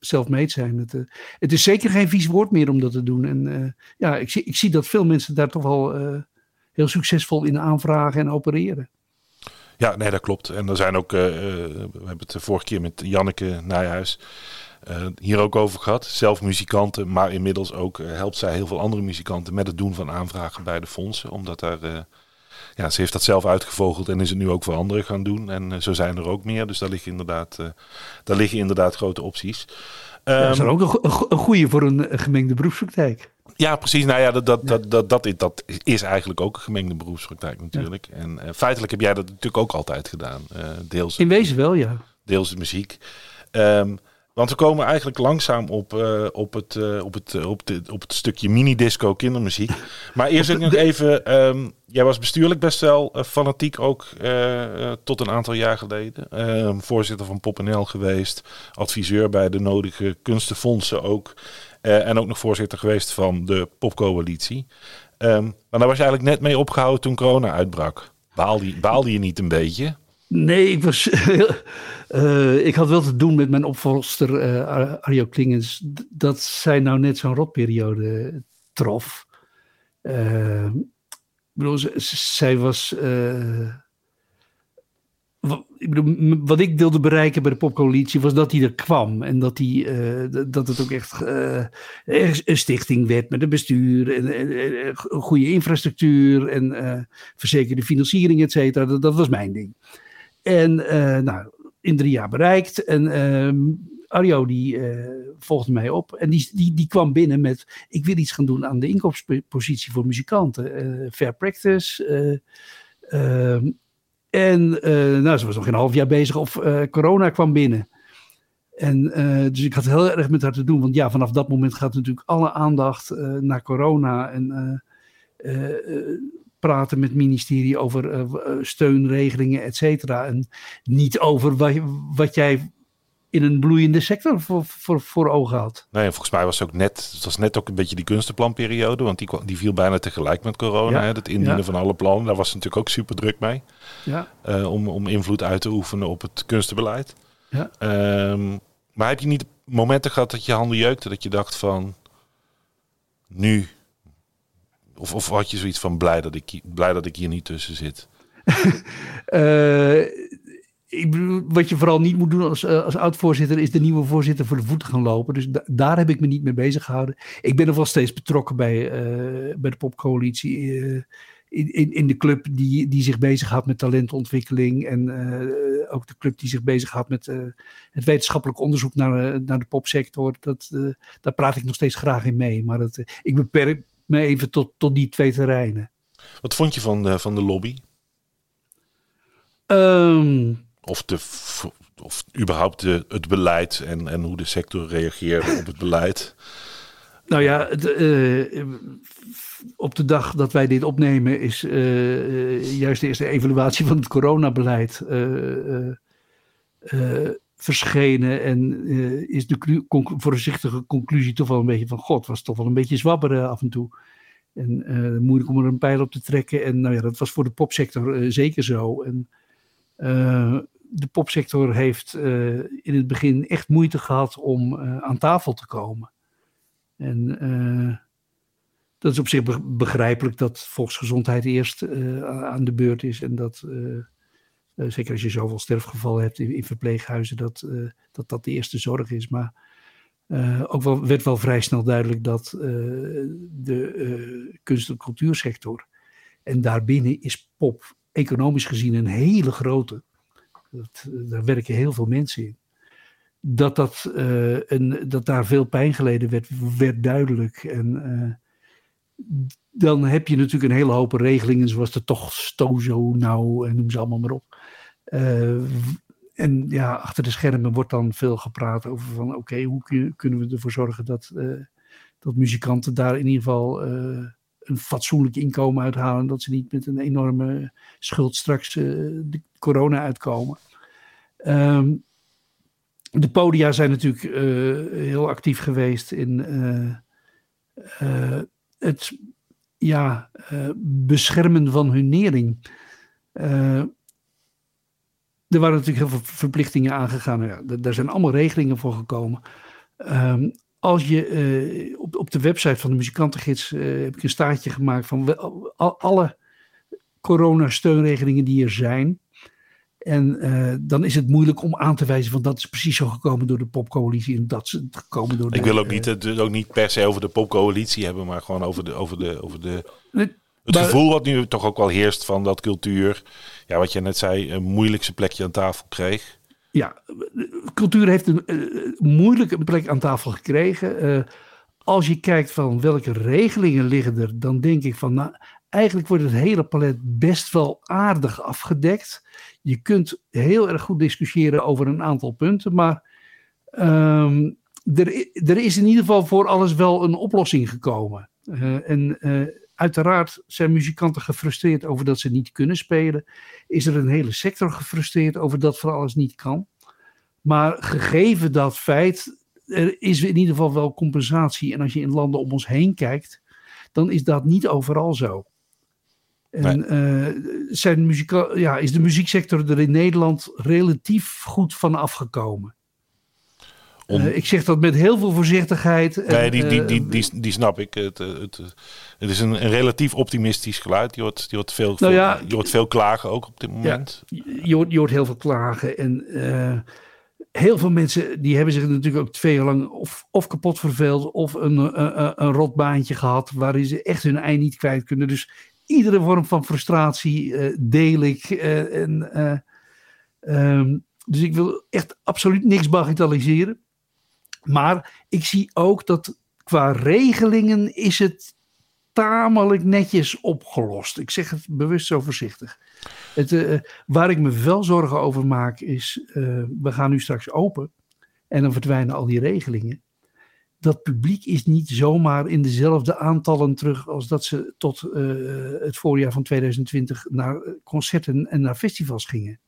Speaker 2: self-made zijn. Het, uh, het, is zeker geen vies woord meer om dat te doen. En ja, ik zie, ik zie dat veel mensen daar toch wel heel succesvol in aanvragen en opereren.
Speaker 1: Ja, nee, dat klopt. En er zijn ook, we hebben het de vorige keer met Janneke Nijhuis uh, hier ook over gehad. Zelf muzikanten, maar inmiddels ook helpt zij heel veel andere muzikanten met het doen van aanvragen bij de fondsen. Omdat daar, ja, ze heeft dat zelf uitgevogeld en is het nu ook voor anderen gaan doen. En zo zijn er ook meer. Dus daar liggen inderdaad, daar liggen inderdaad grote opties.
Speaker 2: Um, dat is er ook een, een goede voor een gemengde beroepspraktijk.
Speaker 1: Ja, precies. Nou ja, dat, dat, dat, dat, dat, dat is eigenlijk ook een gemengde beroepspraktijk natuurlijk. En feitelijk heb jij dat natuurlijk ook altijd gedaan. Deels,
Speaker 2: In wezen wel, ja.
Speaker 1: Deels de muziek. Um, want we komen eigenlijk langzaam op, uh, op, het, op, het, op, de, op het stukje mini-disco kindermuziek. Maar eerst ook nog even, um, jij was bestuurlijk best wel fanatiek ook tot een aantal jaar geleden. Ehm, voorzitter van PopNL geweest, adviseur bij de nodige kunstenfondsen ook. En ook nog voorzitter geweest van de popcoalitie. Um, maar daar was je eigenlijk net mee opgehouden toen corona uitbrak. Baalde, baalde je niet een beetje?
Speaker 2: Nee, ik, was, uh, *laughs* ik had wel te doen met mijn opvolster uh, Arjo Klingens. Dat zij nou net zo'n rotperiode trof. Uh, bedoel, zij was ik bedoel, wat ik wilde bereiken bij de popcoalitie was dat hij er kwam. En dat, uh, dat het ook echt uh, een stichting werd met een bestuur. En, goede infrastructuur en verzekerde financiering, et cetera. Dat, was mijn ding. En nou, in drie jaar bereikt. En ehm, Arjo die volgde mij op. En die, die, die kwam binnen met, ik wil iets gaan doen aan de inkomstenpositie voor muzikanten. fair practice. Ehm, en nou, ze was nog een half jaar bezig of corona kwam binnen. En dus ik had heel erg met haar te doen. Want ja, vanaf dat moment gaat natuurlijk alle aandacht naar corona. En praten met het ministerie over steunregelingen, et cetera. En niet over wat, wat jij in een bloeiende sector voor, voor, voor ogen had.
Speaker 1: Nee, volgens mij was het ook net, het was net ook een beetje die kunstenplanperiode, want die, die viel bijna tegelijk met corona. Hè, het indienen van alle plannen, daar was natuurlijk ook super druk mee. Ja. Uh, om, om invloed uit te oefenen op het kunstenbeleid. Ja. Um, maar heb je niet momenten gehad dat je handen jeukte, dat je dacht van nu, of, of had je zoiets van blij dat ik, blij dat ik hier niet tussen zit?
Speaker 2: uh, *laughs* ik wat je vooral niet moet doen als, eh, als oud-voorzitter, is de nieuwe voorzitter voor de voeten gaan lopen. Dus daar heb ik me niet mee bezig gehouden. Ik ben nog wel steeds betrokken bij, uh, bij de popcoalitie. In, in, in, de club die, die zich bezighoudt met talentontwikkeling. En ook de club die zich bezighoudt met het wetenschappelijk onderzoek naar, naar de popsector. Dat, daar praat ik nog steeds graag in mee. Maar dat, ik beperk me even tot, tot die twee terreinen.
Speaker 1: Wat vond je van de, van de lobby?
Speaker 2: Um,
Speaker 1: of, de, of überhaupt de, het beleid en, en hoe de sector reageerde op het beleid?
Speaker 2: Nou ja, uh, op de dag dat wij dit opnemen is uh, juist de eerste evaluatie van het coronabeleid uh, verschenen. En is de voorzichtige conclusie toch wel een beetje van God, was toch wel een beetje zwabberen af en toe. En moeilijk om er een pijl op te trekken. En nou ja, dat was voor de popsector zeker zo. En de popsector heeft in het begin echt moeite gehad om aan tafel te komen. En dat is op zich begrijpelijk dat volksgezondheid eerst aan de beurt is. En dat, zeker als je zoveel sterfgevallen hebt in, verpleeghuizen, dat, dat dat de eerste zorg is. Maar ook wel, werd wel vrij snel duidelijk dat de kunst- en cultuursector, en daarbinnen is pop economisch gezien een hele grote dat, daar werken heel veel mensen in. Dat, dat, een, dat daar veel pijn geleden werd, werd duidelijk. En dan heb je natuurlijk een hele hoop regelingen, zoals de toch stozo nou en noem ze allemaal maar op. Uh, en ja, achter de schermen wordt dan veel gepraat over van oké, hoe kunnen we ervoor zorgen dat, dat muzikanten daar in ieder geval een fatsoenlijk inkomen uithalen. Dat ze niet met een enorme schuld straks de corona uitkomen. Um, de podia zijn natuurlijk heel actief geweest in het ja, beschermen van hun nering. Er waren natuurlijk heel veel verplichtingen aangegaan. Ja, daar zijn allemaal regelingen voor gekomen. Um, als je op, op de website van de muzikantengids heb ik een staartje gemaakt van alle coronasteunregelingen die er zijn. En uh, dan is het moeilijk om aan te wijzen van dat is precies zo gekomen door de popcoalitie en dat is gekomen door.
Speaker 1: Ik wil ook niet, het, ook niet per se over de popcoalitie hebben, maar gewoon over de, over de, over de, het, gevoel wat nu toch ook wel heerst van dat cultuur, ja, wat je net zei, een moeilijkste plekje aan tafel kreeg.
Speaker 2: Ja, cultuur heeft een uh, moeilijke plek aan tafel gekregen. Uh, als je kijkt van welke regelingen liggen er, dan denk ik van, nou, eigenlijk wordt het hele palet best wel aardig afgedekt. Je kunt heel erg goed discussiëren over een aantal punten, maar um, er, er, is in ieder geval voor alles wel een oplossing gekomen. Uh, en uiteraard zijn muzikanten gefrustreerd over dat ze niet kunnen spelen. Is er een hele sector gefrustreerd over dat voor alles niet kan. Maar gegeven dat feit, er is in ieder geval wel compensatie. En als je in landen om ons heen kijkt, dan is dat niet overal zo. En nee. uh, zijn muzika ja, is de muzieksector er in Nederland relatief goed van afgekomen. Om... Uh, ik zeg dat met heel veel voorzichtigheid.
Speaker 1: Nee, die, die, die, die, die snap ik. Het, het, het is een, een relatief optimistisch geluid. Je hoort, je, hoort veel, nou ja, je hoort veel klagen ook op dit moment.
Speaker 2: Ja, je, hoort, je hoort heel veel klagen. En uh, heel veel mensen die hebben zich natuurlijk ook twee jaar lang of, of kapot verveeld. of een, een, een rotbaantje gehad. waarin ze echt hun ei niet kwijt kunnen. Dus iedere vorm van frustratie deel ik. En, um, dus ik wil echt absoluut niks bagatelliseren. Maar ik zie ook dat qua regelingen is het tamelijk netjes opgelost. Ik zeg het bewust zo voorzichtig. Het, waar ik me wel zorgen over maak is, we gaan nu straks open. En dan verdwijnen al die regelingen dat publiek is niet zomaar in dezelfde aantallen terug als dat ze tot uh, het voorjaar van 2020 naar concerten en naar festivals gingen.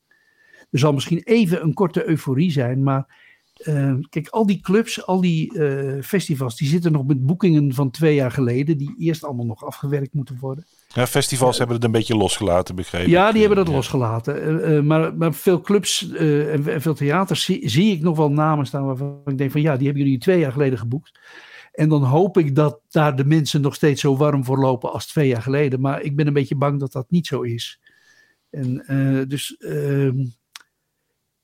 Speaker 2: Er zal misschien even een korte euforie zijn, maar uh, kijk, al die clubs, al die uh, festivals, die zitten nog met boekingen van twee jaar geleden, die eerst allemaal nog afgewerkt moeten worden.
Speaker 1: Ja, festivals hebben het een beetje losgelaten, begrepen.
Speaker 2: Ja, die hebben dat ja. losgelaten. Uh, maar, maar, veel clubs en, en, veel theaters zie, zie, ik nog wel namen staan waarvan ik denk van ja, die hebben jullie twee jaar geleden geboekt. En dan hoop ik dat daar de mensen nog steeds zo warm voor lopen als twee jaar geleden. Maar ik ben een beetje bang dat dat niet zo is. En dus ehm,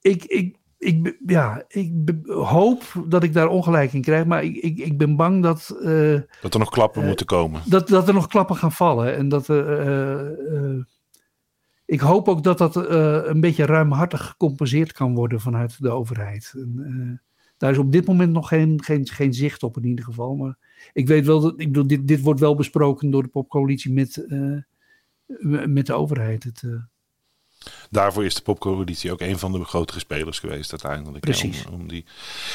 Speaker 2: ik, ik, ik, ja, ik hoop dat ik daar ongelijk in krijg, maar ik, ik, ik ben bang dat. Uh,
Speaker 1: dat er nog klappen uh, moeten komen.
Speaker 2: Dat, dat er nog klappen gaan vallen. En dat. Uh, ik hoop ook dat dat een beetje ruimhartig gecompenseerd kan worden vanuit de overheid. En, daar is op dit moment nog geen, geen, geen zicht op, in ieder geval. Maar ik weet wel dat. Ik bedoel, dit, dit wordt wel besproken door de popcoalitie met, met de overheid. Het,
Speaker 1: daarvoor is de popcoalitie ook een van de grotere spelers geweest uiteindelijk.
Speaker 2: Precies.
Speaker 1: Ja, om, om die...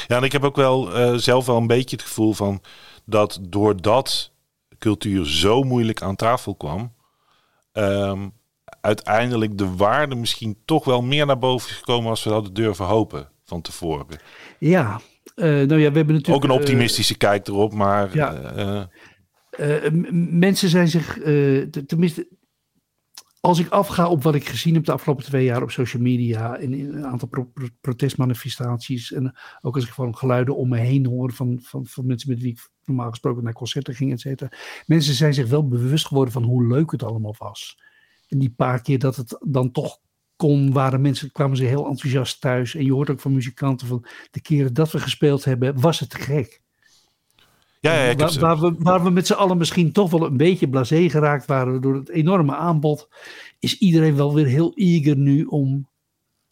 Speaker 1: ja en ik heb ook wel uh, zelf wel een beetje het gevoel van dat doordat cultuur zo moeilijk aan tafel kwam, um, uiteindelijk de waarde misschien toch wel meer naar boven is gekomen als we hadden durven hopen van tevoren.
Speaker 2: Ja, uh, nou ja, we hebben natuurlijk...
Speaker 1: Ook een optimistische uh, kijk erop, maar...
Speaker 2: Ja. mensen zijn zich, tenminste als ik afga op wat ik gezien heb de afgelopen twee jaar op social media en in een aantal pro pro protestmanifestaties en ook als ik gewoon geluiden om me heen hoor van, van, van mensen met wie ik normaal gesproken naar concerten ging, et cetera. Mensen zijn zich wel bewust geworden van hoe leuk het allemaal was. En die paar keer dat het dan toch kon, waren mensen, kwamen ze heel enthousiast thuis. En je hoort ook van muzikanten van de keren dat we gespeeld hebben, was het gek.
Speaker 1: Ja, ja,
Speaker 2: waar, waar, we, waar we met z'n allen misschien toch wel een beetje blasé geraakt waren door het enorme aanbod, is iedereen wel weer heel eager nu om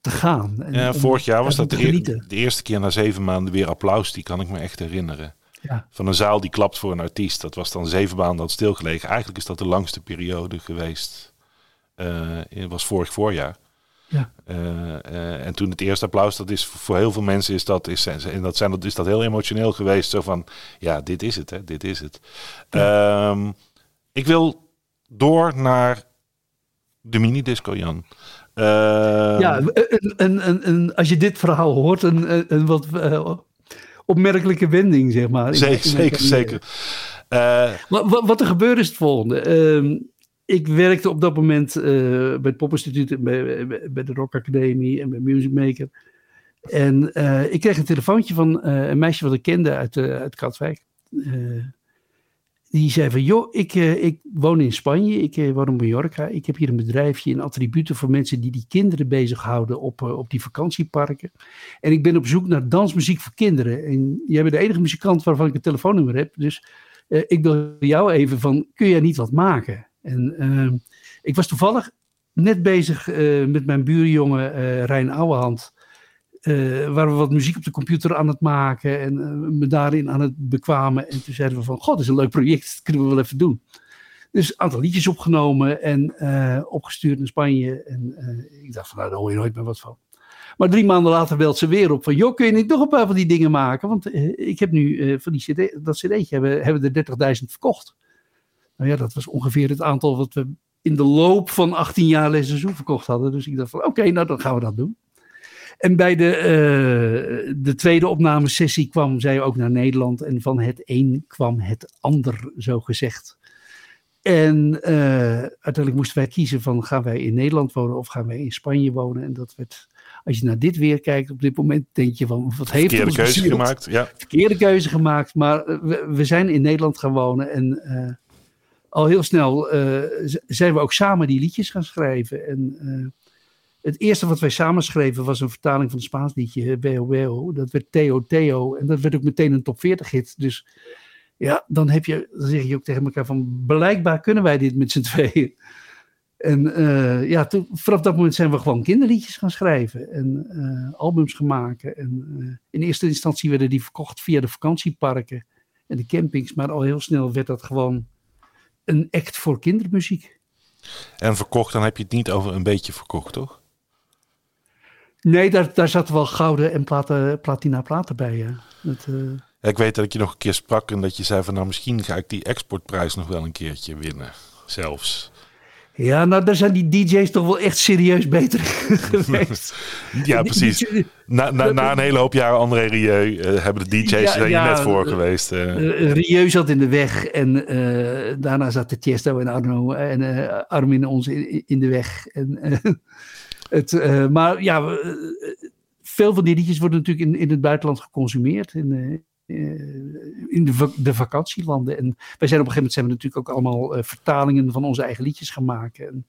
Speaker 2: te gaan.
Speaker 1: En, ja, vorig jaar was dat de, de, eerste keer na zeven maanden weer applaus, die kan ik me echt herinneren.
Speaker 2: Ja.
Speaker 1: Van een zaal die klapt voor een artiest. Dat was dan zeven maanden dat stilgelegen. Eigenlijk is dat de langste periode geweest. Uh, was vorig voorjaar.
Speaker 2: Ja.
Speaker 1: Uh, uh, en toen het eerste applaus, dat is voor heel veel mensen is dat, is, en dat zijn, dat is dat heel emotioneel geweest. Zo van, ja, dit is het, hè, dit is het. Ja. Um, ik wil door naar de minidisco, Jan. Uh,
Speaker 2: ja, en, en, en, als je dit verhaal hoort, een, een wat uh, opmerkelijke wending, zeg maar.
Speaker 1: Zeker, zeker, zeker.
Speaker 2: Uh, wat, wat, er gebeurt is het volgende. Ehm, ik werkte op dat moment uh, bij het Popinstituut, bij, bij de Rock Academie en bij Music Maker. En uh, ik kreeg een telefoontje van uh, een meisje wat ik kende uit, Katwijk. die zei van, joh, ik, ik woon in Spanje, ik woon in Mallorca. Ik heb hier een bedrijfje in attributen voor mensen die die kinderen bezighouden op, op die vakantieparken. En ik ben op zoek naar dansmuziek voor kinderen. En jij bent de enige muzikant waarvan ik een telefoonnummer heb. Dus ik wil jou even van, kun jij niet wat maken? En ehm, ik was toevallig net bezig met mijn buurjongen Rijn Ouwehand uh, waren we wat muziek op de computer aan het maken en me daarin aan het bekwamen. En toen zeiden we van, god, dat is een leuk project, dat kunnen we wel even doen. Dus een aantal liedjes opgenomen en opgestuurd naar Spanje. En ik dacht van, nou, daar hoor je nooit meer wat van. Maar drie maanden later belt ze weer op van, joh, kun je niet nog een paar van die dingen maken? Want ik heb nu van die CD, dat cd'tje, hebben, hebben er 30.000 verkocht. Nou ja, dat was ongeveer het aantal wat we in de loop van 18 jaar Les Zo verkocht hadden. Dus ik dacht van, oké, okay, nou dan gaan we dat doen. En bij de, uh, de tweede opnamesessie kwam zij ook naar Nederland. En van het een kwam het ander, zo gezegd. En uh, uiteindelijk moesten wij kiezen van gaan wij in Nederland wonen of gaan wij in Spanje wonen. En dat werd, als je naar dit weer kijkt op dit moment, denk je van wat heeft
Speaker 1: Verkeerde keuze gemaakt, ja.
Speaker 2: Verkeerde keuze gemaakt, maar we, we zijn in Nederland gaan wonen en uh, al heel snel uh, zijn we ook samen die liedjes gaan schrijven. En het eerste wat wij samenschreven was een vertaling van het Spaans liedje Weo Weo. Dat werd Theo Theo en dat werd ook meteen een top 40 hit. Dus ja, dan, heb je, dan zeg je ook tegen elkaar van blijkbaar kunnen wij dit met z'n tweeën. En uh, ja, vanaf dat moment zijn we gewoon kinderliedjes gaan schrijven en albums gemaakt. En uh, in eerste instantie werden die verkocht via de vakantieparken en de campings, maar al heel snel werd dat gewoon een act voor kindermuziek.
Speaker 1: En verkocht, dan heb je het niet over een beetje verkocht, toch?
Speaker 2: Nee, daar, daar zaten wel gouden en platen, platina platen bij. Ja. Dat, uh...
Speaker 1: Ik weet dat ik je nog een keer sprak en dat je zei van nou misschien ga ik die exportprijs nog wel een keertje winnen. Zelfs.
Speaker 2: Ja, nou daar zijn die DJ's toch wel echt serieus beter *laughs* geweest.
Speaker 1: ja, precies. Na, na, na, een hele hoop jaren André Rieu uh, hebben de DJ's ja, zijn ja, net voor uh, geweest.
Speaker 2: Uh. Rieu zat in de weg en daarna zat de Tiesto en Arno en Armin ons in, in de weg. En *laughs* het, maar ja, veel van die liedjes worden natuurlijk in, in het buitenland geconsumeerd. In, in de, de, vakantielanden. En wij zijn op een gegeven moment zijn we natuurlijk ook allemaal vertalingen van onze eigen liedjes gaan maken. En,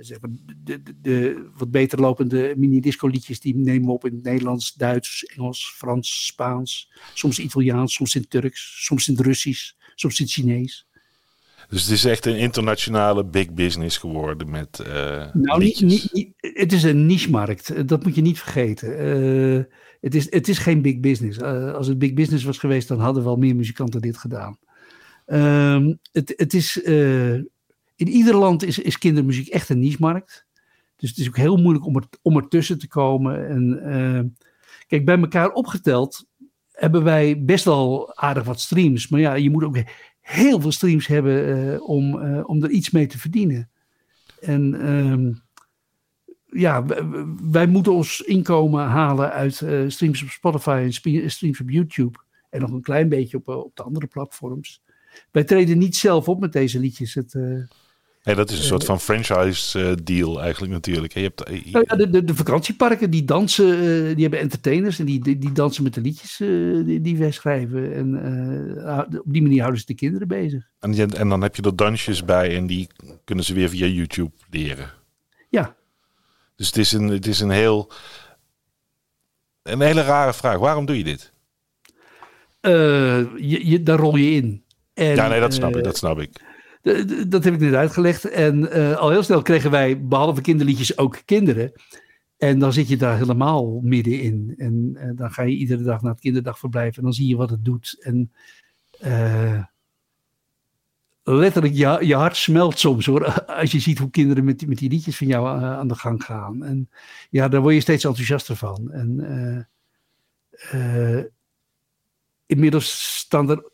Speaker 2: zeg maar, de, de, de, wat beter lopende mini-disco liedjes die nemen we op in het Nederlands, Duits, Engels, Frans, Spaans. Soms Italiaans, soms in Turks, soms in het Russisch, soms in het Chinees.
Speaker 1: Dus het is echt een internationale big business geworden met. Uh,
Speaker 2: nou, niet, niet, niet, het is een niche-markt. Dat moet je niet vergeten. Uh, het, is, het is geen big business. Uh, als het big business was geweest, dan hadden wel meer muzikanten dit gedaan. Um, het, het is, in ieder land is, is kindermuziek echt een niche-markt. Dus het is ook heel moeilijk om, er, om ertussen te komen. En, kijk, bij elkaar opgeteld hebben wij best wel aardig wat streams. Maar ja, je moet ook heel veel streams hebben om, om er iets mee te verdienen. En um, ja, wij moeten ons inkomen halen uit uh, streams op Spotify en streams op YouTube. En nog een klein beetje op, op de andere platforms. Wij treden niet zelf op met deze liedjes. Het,
Speaker 1: Nee, dat is een soort van franchise deal eigenlijk natuurlijk. Je hebt,
Speaker 2: uh, ja, de, de, de, vakantieparken die dansen, die hebben entertainers en die, die, die dansen met de liedjes die, die, wij schrijven. En op die manier houden ze de kinderen bezig.
Speaker 1: En, en dan heb je er dansjes bij en die kunnen ze weer via YouTube leren. Dus het is een, het is een heel... Een hele rare vraag. Waarom doe je dit?
Speaker 2: je, je, daar rol je in.
Speaker 1: En, ja, nee, dat snap ik. Dat snap ik
Speaker 2: dat heb ik net uitgelegd. En uh, al heel snel kregen wij, behalve kinderliedjes, ook kinderen. En dan zit je daar helemaal middenin. En dan ga je iedere dag naar het kinderdagverblijf en dan zie je wat het doet. En letterlijk, je, hart smelt soms hoor. *laughs* Als je ziet hoe kinderen met, met die liedjes van jou aan de gang gaan. En ja, daar word je steeds enthousiaster van. En inmiddels staan er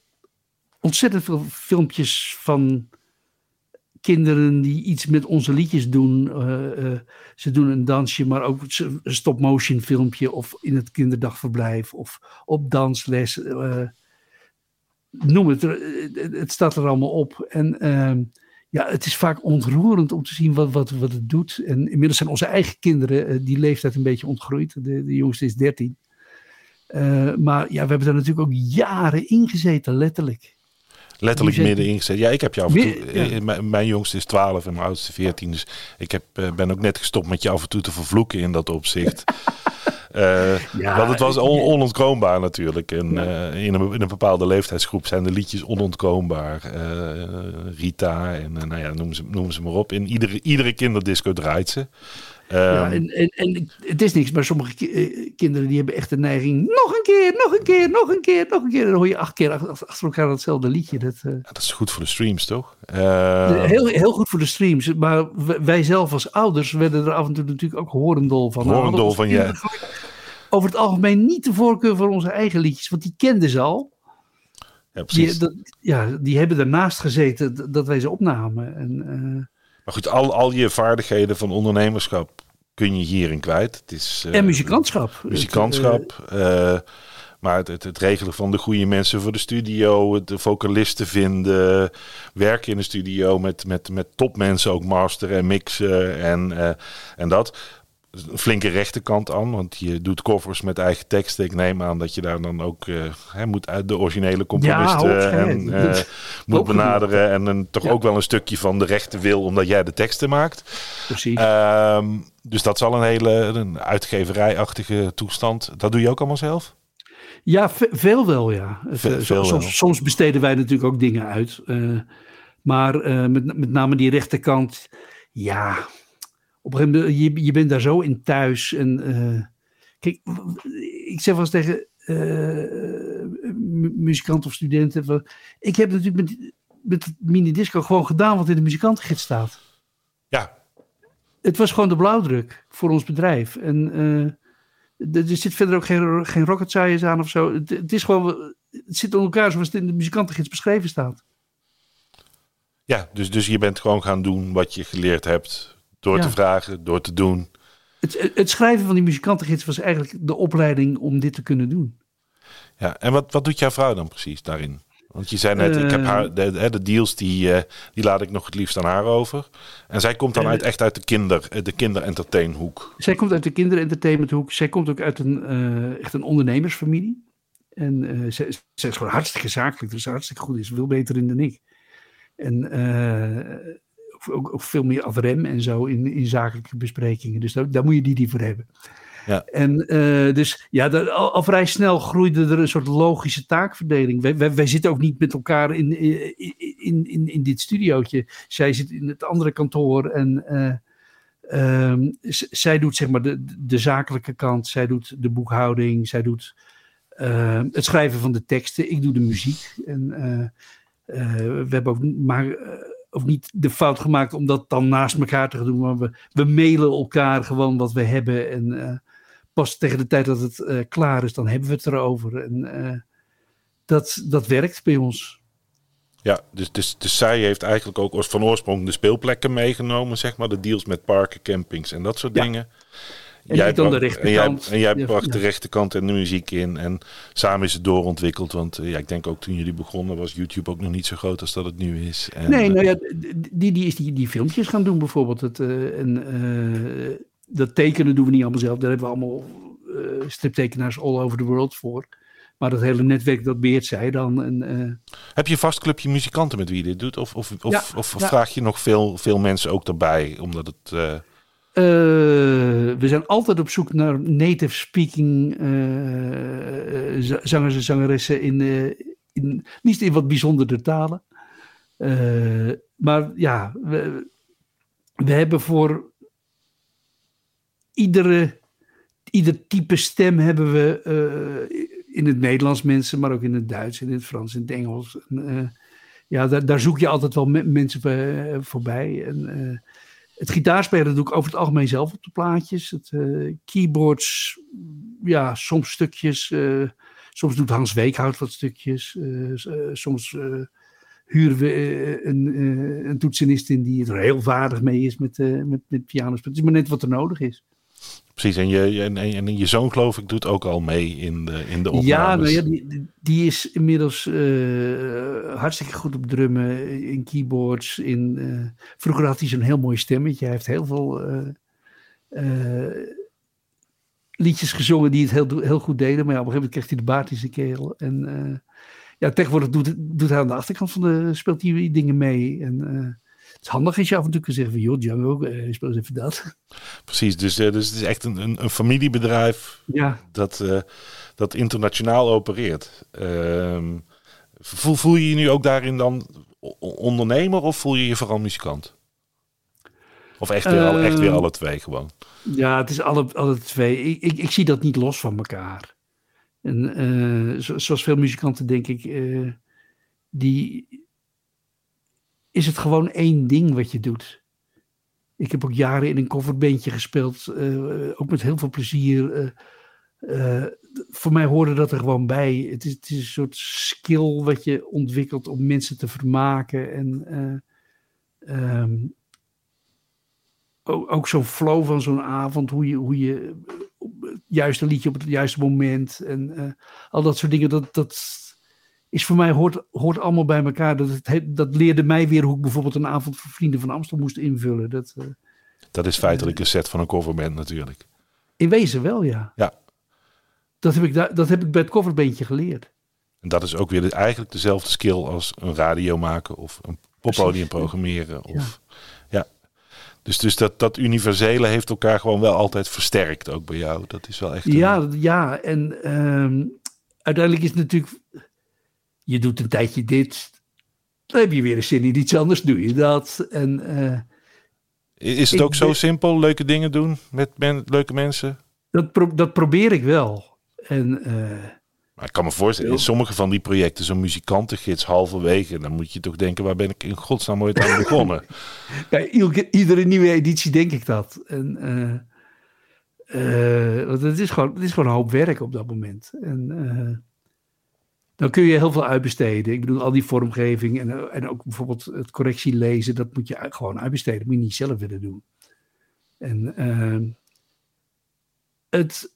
Speaker 2: ontzettend veel filmpjes van kinderen die iets met onze liedjes doen. Ze doen een dansje, maar ook een stop-motion filmpje of in het kinderdagverblijf of op dansles. Noem het, het staat er allemaal op. En ehm, ja, het is vaak ontroerend om te zien wat, wat, wat het doet. En inmiddels zijn onze eigen kinderen die leeftijd een beetje ontgroeid. De, de jongste is 13. maar ja, we hebben daar natuurlijk ook jaren in gezeten, letterlijk.
Speaker 1: letterlijk
Speaker 2: zijn-
Speaker 1: midden ingezet. Ja, ik heb je af en toe...
Speaker 2: Ja.
Speaker 1: eh, Mijn, mijn jongste is 12 en mijn oudste 14. Dus ik heb, eh, ben ook net gestopt met je af en toe te vervloeken in dat opzicht. *laughs* Eh,
Speaker 2: Ja,
Speaker 1: want het was on- onontkoombaar natuurlijk. En eh, in, een, in een bepaalde leeftijdsgroep zijn de liedjes onontkoombaar. Eh, Rita en nou ja, noem ze, noem ze maar op. In iedere, iedere kinderdisco draait ze.
Speaker 2: Ja,
Speaker 1: Ehm,
Speaker 2: en, en, en het is niks, maar sommige ki- eh, kinderen die hebben echt de neiging. Nog een keer, nog een keer, nog een keer, nog een keer. En dan hoor je acht keer ach- ach- achter elkaar hetzelfde liedje. Dat, eh,
Speaker 1: dat is goed voor de streams, toch? Ehm,
Speaker 2: heel, heel goed voor de streams. Maar wij zelf als ouders werden er af en toe natuurlijk ook horendol van. Nou,
Speaker 1: Horendol
Speaker 2: onze
Speaker 1: van, ja.
Speaker 2: Over het algemeen niet de voorkeur voor onze eigen liedjes, want die kenden ze al.
Speaker 1: ja, precies.
Speaker 2: Die, dat, ja, die hebben ernaast gezeten dat wij ze opnamen. En, eh,
Speaker 1: Maar goed, al, al je vaardigheden van ondernemerschap kun je hierin kwijt. Het is, eh,
Speaker 2: en muzikantschap.
Speaker 1: muzikantschap. eh, maar het, het, het regelen van de goede mensen voor de studio, het- de vocalisten vinden, werken in de studio met, met, met topmensen, ook masteren en mixen en, eh, en dat. Een flinke rechterkant aan, want je doet covers met eigen teksten. Ik neem aan dat je daar dan ook eh, hè, moet uit de originele componisten
Speaker 2: hoogstwaarschijnlijk.
Speaker 1: en, eh, moet benaderen. En een, toch
Speaker 2: Ja.
Speaker 1: ook wel een stukje van de rechte wil, omdat jij de teksten maakt.
Speaker 2: Precies.
Speaker 1: Ehm, dus dat zal een hele een uitgeverijachtige toestand. Dat doe je ook allemaal zelf?
Speaker 2: Ja, ve- veel wel, ja. Het,
Speaker 1: Ve-
Speaker 2: eh,
Speaker 1: veel
Speaker 2: soms,
Speaker 1: wel.
Speaker 2: soms besteden wij natuurlijk ook dingen uit. eh, maar eh, met, met name die rechterkant, ja. Op een gegeven moment, je, je bent daar zo in thuis. En, eh, kijk, ik zeg wel eens tegen eh, mu- muzikanten of studenten. Van, ik heb natuurlijk met, met het mini-disco gewoon gedaan wat in de muzikantengids staat.
Speaker 1: Ja,
Speaker 2: Het was gewoon de blauwdruk voor ons bedrijf. En eh, er zit verder ook geen, geen rocket science aan of zo. Het, het is gewoon, het zit in elkaar zoals het in de muzikantengids beschreven staat.
Speaker 1: ja dus, dus je bent gewoon gaan doen wat je geleerd hebt. Door
Speaker 2: Ja.
Speaker 1: te vragen, door te doen.
Speaker 2: Het, het- schrijven van die muzikantengids was eigenlijk de opleiding om dit te kunnen doen.
Speaker 1: Ja, en wat, wat doet jouw vrouw dan precies daarin? Want je zei net, ik heb
Speaker 2: Eh.
Speaker 1: haar, de, de, de deals die, eh, die laat ik nog het liefst aan haar over. En zij komt dan
Speaker 2: Eh.
Speaker 1: uit, echt uit de kinder, eh, de kinderentertainhoek.
Speaker 2: Zij komt uit de kinderentertainmenthoek. Zij komt ook uit een, eh, echt een ondernemersfamilie. En eh zij, zij is gewoon hartstikke zakelijk. Dus hartstikke goed is. Veel beter in dan ik. En eh, ook, ook veel meer ad rem en zo in, in zakelijke besprekingen. Dus daar, daar moet je die die voor hebben.
Speaker 1: Ja.
Speaker 2: En eh, dus ja, daar- al, al vrij snel groeide er een soort logische taakverdeling. Wij, wij, wij zitten ook niet met elkaar in, in, in, in, dit studiootje. Zij zit in het andere kantoor en eh, ehm, zij doet zeg maar de, de zakelijke kant. Zij doet de boekhouding. Zij doet eh, het schrijven van de teksten. Ik doe de muziek. En eh, we hebben ook, maar, ook niet de fout gemaakt om dat dan naast elkaar te gaan doen. Maar we, we mailen elkaar gewoon wat we hebben. En eh, pas tegen de tijd dat het eh, klaar is, dan hebben we het erover. En eh, dat, dat werkt bij ons.
Speaker 1: Ja, dus, dus, dus zij heeft eigenlijk ook als van oorsprong de speelplekken meegenomen, zeg maar. De deals met parken, campings en dat soort
Speaker 2: Ja.
Speaker 1: dingen.
Speaker 2: En dan de
Speaker 1: bracht- en jij,
Speaker 2: rechterkant.
Speaker 1: en jij bracht de rechterkant en de muziek in. En samen is het doorontwikkeld. Want eh, ja, ik denk ook toen jullie begonnen was YouTube ook nog niet zo groot als dat het nu is. En,
Speaker 2: Nee,
Speaker 1: eh,
Speaker 2: nou ja, die, die is die, die filmpjes gaan doen bijvoorbeeld. Het, eh, en, dat tekenen doen we niet allemaal zelf. Daar hebben we allemaal striptekenaars all over the world voor. Maar dat hele netwerk, dat beheert zij dan. En,
Speaker 1: Heb je een vast clubje muzikanten met wie je dit doet? Of, of, of,
Speaker 2: Ja,
Speaker 1: of
Speaker 2: ja.
Speaker 1: vraag je nog veel, veel mensen ook erbij? Omdat het...
Speaker 2: we zijn altijd op zoek naar native speaking eh, z- zangers en zangeressen in, eh, in niet in wat bijzondere talen. Eh, maar ja, we, hebben voor iedere, ieder type stem hebben we eh, in het Nederlands mensen, maar ook in het Duits, in het Frans, in het Engels. En, eh, ja, daar, daar zoek je altijd wel me- mensen eh, voorbij. En, eh, het gitaarspelen doe ik over het algemeen zelf op de plaatjes. Het, eh, keyboards, ja, soms stukjes. eh, soms doet Hans Weekhout wat stukjes. eh, soms huren we een, een toetsenist in die er heel vaardig mee is met, met, met piano's. Het is maar net wat er nodig is.
Speaker 1: Precies, en je, en, en je zoon geloof ik doet ook al mee in de, in de opnames.
Speaker 2: Ja, nou ja die, die- is inmiddels eh, hartstikke goed op drummen, in keyboards. In, eh, vroeger had hij zo'n heel mooi stemmetje. Hij heeft heel veel eh, liedjes gezongen die het heel, heel goed deden. Maar ja, op een gegeven moment kreeg hij de baard in zijn kerel. En ja, tegenwoordig doet, doet hij aan de achterkant van de, speelt hij dingen mee. En het is handig als je af en toe kunt zeggen van, joh, Django, uh, speel eens even dat.
Speaker 1: Precies, dus, dus het is echt een, een, een familiebedrijf
Speaker 2: ja.
Speaker 1: dat, dat internationaal opereert. Ehm, voel, voel je je nu ook daarin dan ondernemer of voel je je vooral muzikant? Of echt weer, echt weer alle twee gewoon?
Speaker 2: Ja, het is alle, alle twee. Ik, ik, ik zie dat niet los van elkaar. En uh, zoals veel muzikanten denk ik, uh, die is het gewoon één ding wat je doet. Ik heb ook jaren in een coverbandje gespeeld, uh, ook met heel veel plezier. voor mij hoorde dat er gewoon bij. Het is, het is, een soort skill wat je ontwikkelt om mensen te vermaken. En um, ook, ook zo'n flow van zo'n avond, hoe je, hoe je het juiste liedje op het juiste moment en al dat soort dingen, dat, dat is voor mij hoort, hoort allemaal bij elkaar. Dat, het, dat leerde mij weer hoe ik bijvoorbeeld een avond voor Vrienden van Amstel moest invullen. Dat, uh,
Speaker 1: dat is feitelijk een set van een coverband natuurlijk.
Speaker 2: In wezen wel, ja.
Speaker 1: Ja.
Speaker 2: Dat heb ik, dat heb ik bij het coverbandje geleerd.
Speaker 1: En dat is ook weer eigenlijk dezelfde skill als een radio maken of een poppodium programmeren. Of, ja. Dus, dus dat, dat universele heeft elkaar gewoon wel altijd versterkt, ook bij jou. Dat is wel echt. Een...
Speaker 2: Ja, ja, en um, uiteindelijk is het natuurlijk. Je doet een tijdje dit, dan heb je weer een zin in iets anders, doe je dat. En, uh,
Speaker 1: is het ook zo simpel, leuke dingen doen met men, leuke mensen?
Speaker 2: Dat, pro dat probeer ik wel. En uh,
Speaker 1: maar ik kan me voorstellen, in sommige van die projecten, zo'n muzikantengids halverwege, dan moet je toch denken, waar ben ik in godsnaam ooit aan begonnen? *laughs*
Speaker 2: ja, iedere nieuwe editie denk ik dat. En, uh, want het is, gewoon, het is gewoon een hoop werk op dat moment. En dan kun je heel veel uitbesteden. Ik bedoel, al die vormgeving en, en ook bijvoorbeeld het correctie lezen, dat moet je gewoon uitbesteden. Dat moet je niet zelf willen doen. En uh, het,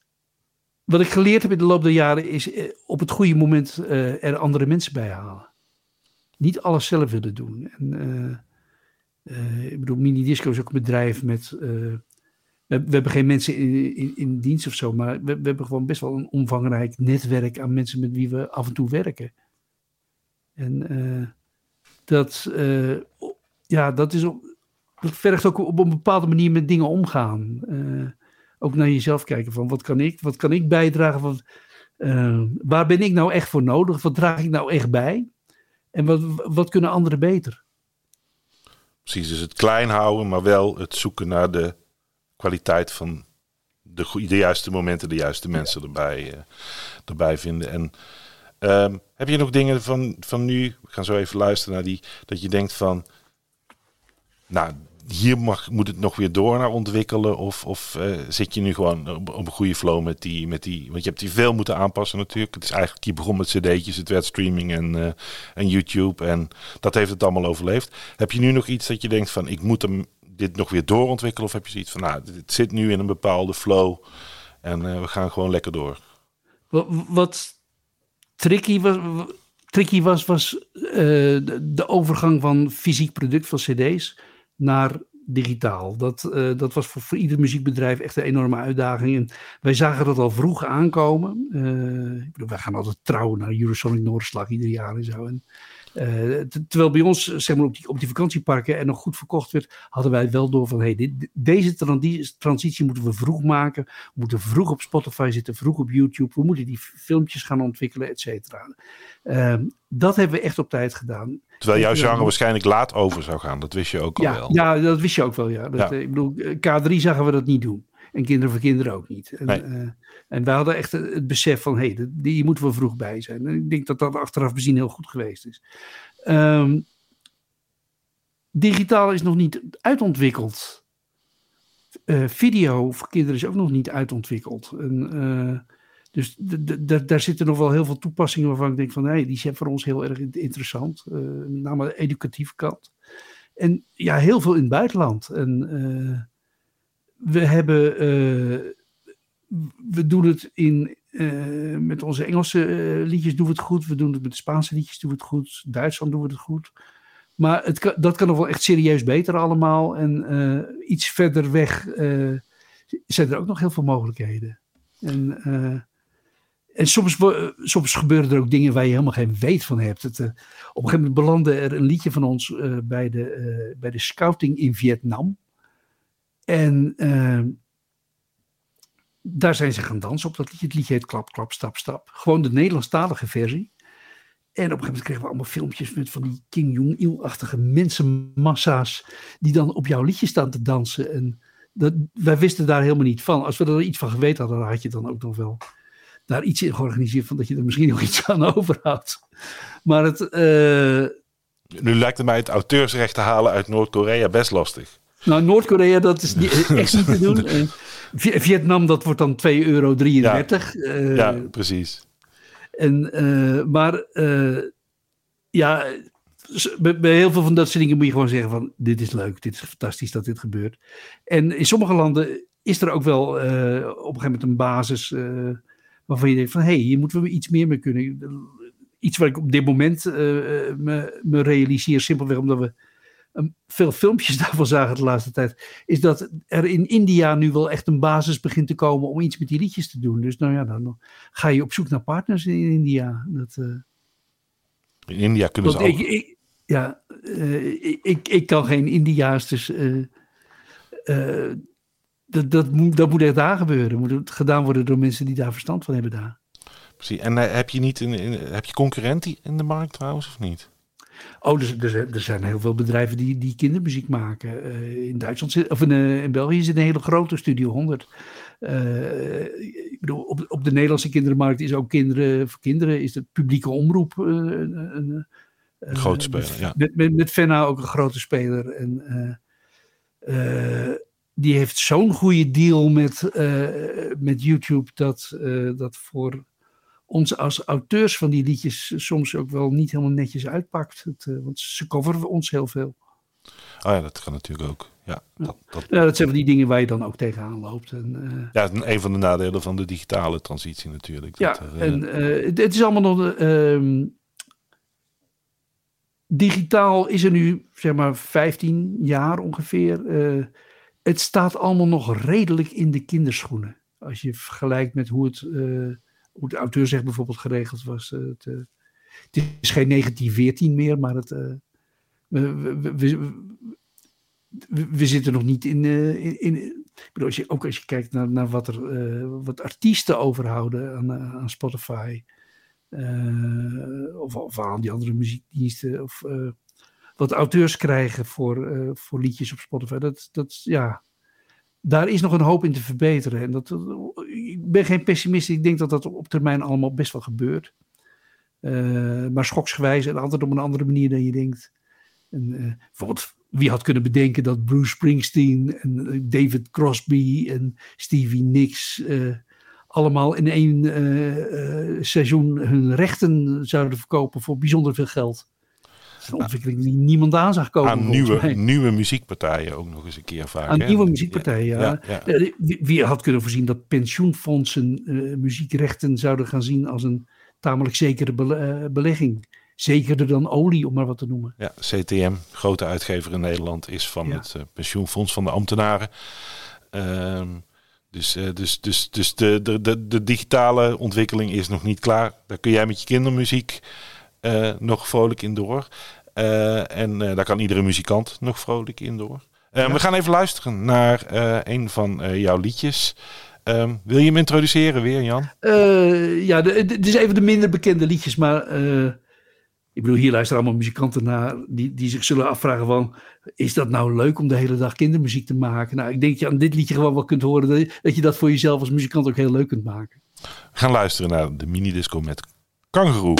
Speaker 2: wat ik geleerd heb in de loop der jaren is eh, op het goede moment uh, er andere mensen bij halen. Niet alles zelf willen doen. En, uh, ik bedoel, Mini Disco is ook een bedrijf met. We, hebben geen mensen in, in, dienst of zo, maar we, we, hebben gewoon best wel een omvangrijk netwerk aan mensen met wie we af en toe werken. En dat, ja, dat, is, dat vergt ook op een bepaalde manier met dingen omgaan ook naar jezelf kijken van wat kan ik, wat kan ik bijdragen, wat, waar ben ik nou echt voor nodig, wat draag ik nou echt bij en wat, wat kunnen anderen beter.
Speaker 1: Precies, dus het klein houden, maar wel het zoeken naar de kwaliteit van de, de juiste momenten, de juiste mensen erbij, uh, erbij vinden. En uh, heb je nog dingen van, van nu, we gaan zo even luisteren naar die, dat je denkt van, nou, hier mag, moet het nog weer door naar ontwikkelen? Of, of uh, zit je nu gewoon op, op, een goede flow met die, met die... Want je hebt die veel moeten aanpassen natuurlijk. Het is eigenlijk, je begon met cd'tjes, het werd streaming en, uh, en YouTube. En dat heeft het allemaal overleefd. Heb je nu nog iets dat je denkt van, ik moet hem dit nog weer doorontwikkelen? Of heb je zoiets van, nou, het zit nu in een bepaalde flow en uh, we gaan gewoon lekker door?
Speaker 2: Wat, tricky was... Tricky was, was de, de overgang van fysiek product van cd's naar digitaal. Dat, uh, dat was voor, voor, ieder muziekbedrijf echt een enorme uitdaging. En wij zagen dat al vroeg aankomen. Uh, ik bedoel, wij gaan altijd trouwen naar Eurosonic Noorderslag ieder jaar en zo. En uh, terwijl bij ons, zeg maar, op die, op die vakantieparken er nog goed verkocht werd, hadden wij wel door van, hey, dit, deze transitie moeten we vroeg maken. We moeten vroeg op Spotify zitten, vroeg op YouTube. We moeten die filmpjes gaan ontwikkelen, et cetera. Uh, dat hebben we echt op tijd gedaan.
Speaker 1: Terwijl jouw genre waarschijnlijk laat over zou gaan, dat wist je ook
Speaker 2: ja,
Speaker 1: al wel.
Speaker 2: Ja, dat wist je ook wel, ja. Dat, ja. Ik bedoel, K3 zagen we dat niet doen. En kinderen voor kinderen ook niet. En, nee. En wij hadden echt het besef van, hé, hey, die moeten we vroeg bij zijn. En ik denk dat dat achteraf bezien heel goed geweest is. Um, digitaal is nog niet uitontwikkeld. Uh, video voor kinderen is ook nog niet uitontwikkeld. En, uh, dus daar zitten nog wel heel veel toepassingen waarvan ik denk van, hé, die zijn voor ons heel erg interessant. Uh, met name de educatieve kant. En ja, heel veel in het buitenland. En we hebben, we doen het in, uh, met onze Engelse uh, liedjes doen we het goed. We doen het met de Spaanse liedjes doen we het goed. Duitsland doen we het goed. Maar het dat kan nog wel echt serieus beter allemaal. En iets verder weg zijn er ook nog heel veel mogelijkheden. En en soms, soms gebeuren er ook dingen waar je helemaal geen weet van hebt. Op een gegeven moment belandde er een liedje van ons bij, de, bij de scouting in Vietnam. En daar zijn ze gaan dansen op dat liedje. Het liedje heet Klap, Klap, Stap, Stap. Gewoon de Nederlandstalige versie. En op een gegeven moment kregen we allemaal filmpjes met van die King Jong-il-achtige mensenmassa's. die dan op jouw liedje staan te dansen. En dat, wij wisten daar helemaal niet van. Als we er iets van geweten hadden, dan had je dan ook nog wel daar iets in georganiseerd. van dat je er misschien nog iets aan overhoudt. Maar het. Uh...
Speaker 1: Nu lijkt het mij het auteursrecht te halen uit Noord-Korea best lastig.
Speaker 2: Nou, Noord-Korea, dat is niet, *laughs* echt niet te doen. Vietnam, dat wordt dan 2,33 euro.
Speaker 1: Ja, uh, ja precies.
Speaker 2: En, uh, maar ja, bij, heel veel van dat soort dingen moet je gewoon zeggen van dit is leuk, dit is fantastisch dat dit gebeurt. En in sommige landen is er ook wel op een gegeven moment een basis waarvan je denkt van hé, hey, hier moeten we iets meer mee kunnen. Iets wat ik op dit moment me, me realiseer, simpelweg omdat we veel filmpjes *laughs* daarvan zagen de laatste tijd, is dat er in India nu wel echt een basis begint te komen om iets met die liedjes te doen. Dus nou ja, dan ga je op zoek naar partners in India. Dat, uh,
Speaker 1: in India kunnen ze ook.
Speaker 2: Ik, ik, ja, uh, ik, ik kan geen India's, dus uh, dat, dat, moet, dat moet echt daar gebeuren. Moet gedaan worden door mensen die daar verstand van hebben daar.
Speaker 1: Precies. En heb je niet een, heb je concurrentie in de markt trouwens of niet?
Speaker 2: Oh, dus, dus, er zijn heel veel bedrijven die, die kindermuziek maken. Uh, in Duitsland zit, of in, uh, in België zit een hele grote Studio 100. Uh, eh, ik bedoel, op, op de Nederlandse kindermarkt is ook kinderen voor kinderen is het publieke omroep een,
Speaker 1: een grote speler.
Speaker 2: Met,
Speaker 1: ja.
Speaker 2: met, met, met Fenna ook een grote speler. En die heeft zo'n goede deal met, met YouTube dat, dat voor ons als auteurs van die liedjes soms ook wel niet helemaal netjes uitpakt. Het, uh, want ze coveren ons heel veel.
Speaker 1: Oh ja, dat kan natuurlijk ook. Ja,
Speaker 2: dat, dat... ja, dat zijn van die dingen waar je dan ook tegenaan loopt. En, uh...
Speaker 1: Ja, een van de nadelen van de digitale transitie natuurlijk.
Speaker 2: Ja, er, uh... en uh, het is allemaal nog... Ehm, digitaal is er nu, zeg maar, 15 jaar ongeveer. het staat allemaal nog redelijk in de kinderschoenen. Als je vergelijkt met hoe het hoe de auteur zegt bijvoorbeeld geregeld was. Eh, het, uh, het, is geen 1914 meer, maar het, uh, we, we, we, we, zitten nog niet in. in, in bedoel, als je, ook als je kijkt naar, naar wat, er, wat artiesten overhouden aan, aan Spotify. of, of aan die andere muziekdiensten. Of wat auteurs krijgen voor, voor liedjes op Spotify. Dat, dat, ja, daar is nog een hoop in te verbeteren. En dat, ik ben geen pessimist. Ik denk dat dat op termijn allemaal best wel gebeurt. Uh, maar schoksgewijs en altijd op een andere manier dan je denkt. En, uh, bijvoorbeeld, wie had kunnen bedenken dat Bruce Springsteen en eh, David Crosby en Stevie Nicks allemaal in één seizoen hun rechten zouden verkopen voor bijzonder veel geld een ontwikkeling die niemand aan zag komen.
Speaker 1: Aan nieuwe, nieuwe muziekpartijen ook nog eens een keer vaak.
Speaker 2: Aan nieuwe muziekpartijen, ja. ja, Wie, had kunnen voorzien dat pensioenfondsen uh, muziekrechten zouden gaan zien als een tamelijk zekere uh, belegging? Zekerder dan olie, om maar wat te noemen.
Speaker 1: Ja, CTM, grote uitgever in Nederland, is van het uh, pensioenfonds van de ambtenaren. Ehm, dus, dus, dus, dus de, de, de, de digitale ontwikkeling is nog niet klaar. Daar kun jij met je kindermuziek nog vrolijk in door. Uh, en uh, daar kan iedere muzikant nog vrolijk in door. Ja. We gaan even luisteren naar een van jouw liedjes. Um, wil je hem introduceren weer, Jan?
Speaker 2: ja, het is even de minder bekende liedjes, maar ik bedoel, hier luisteren allemaal muzikanten naar die, die zich zullen afvragen van, is dat nou leuk om de hele dag kindermuziek te maken? Nou, ik denk dat je aan dit liedje gewoon wel kunt horen dat je, dat je dat voor jezelf als muzikant ook heel leuk kunt maken.
Speaker 1: We gaan luisteren naar de minidisco met Kangaroo.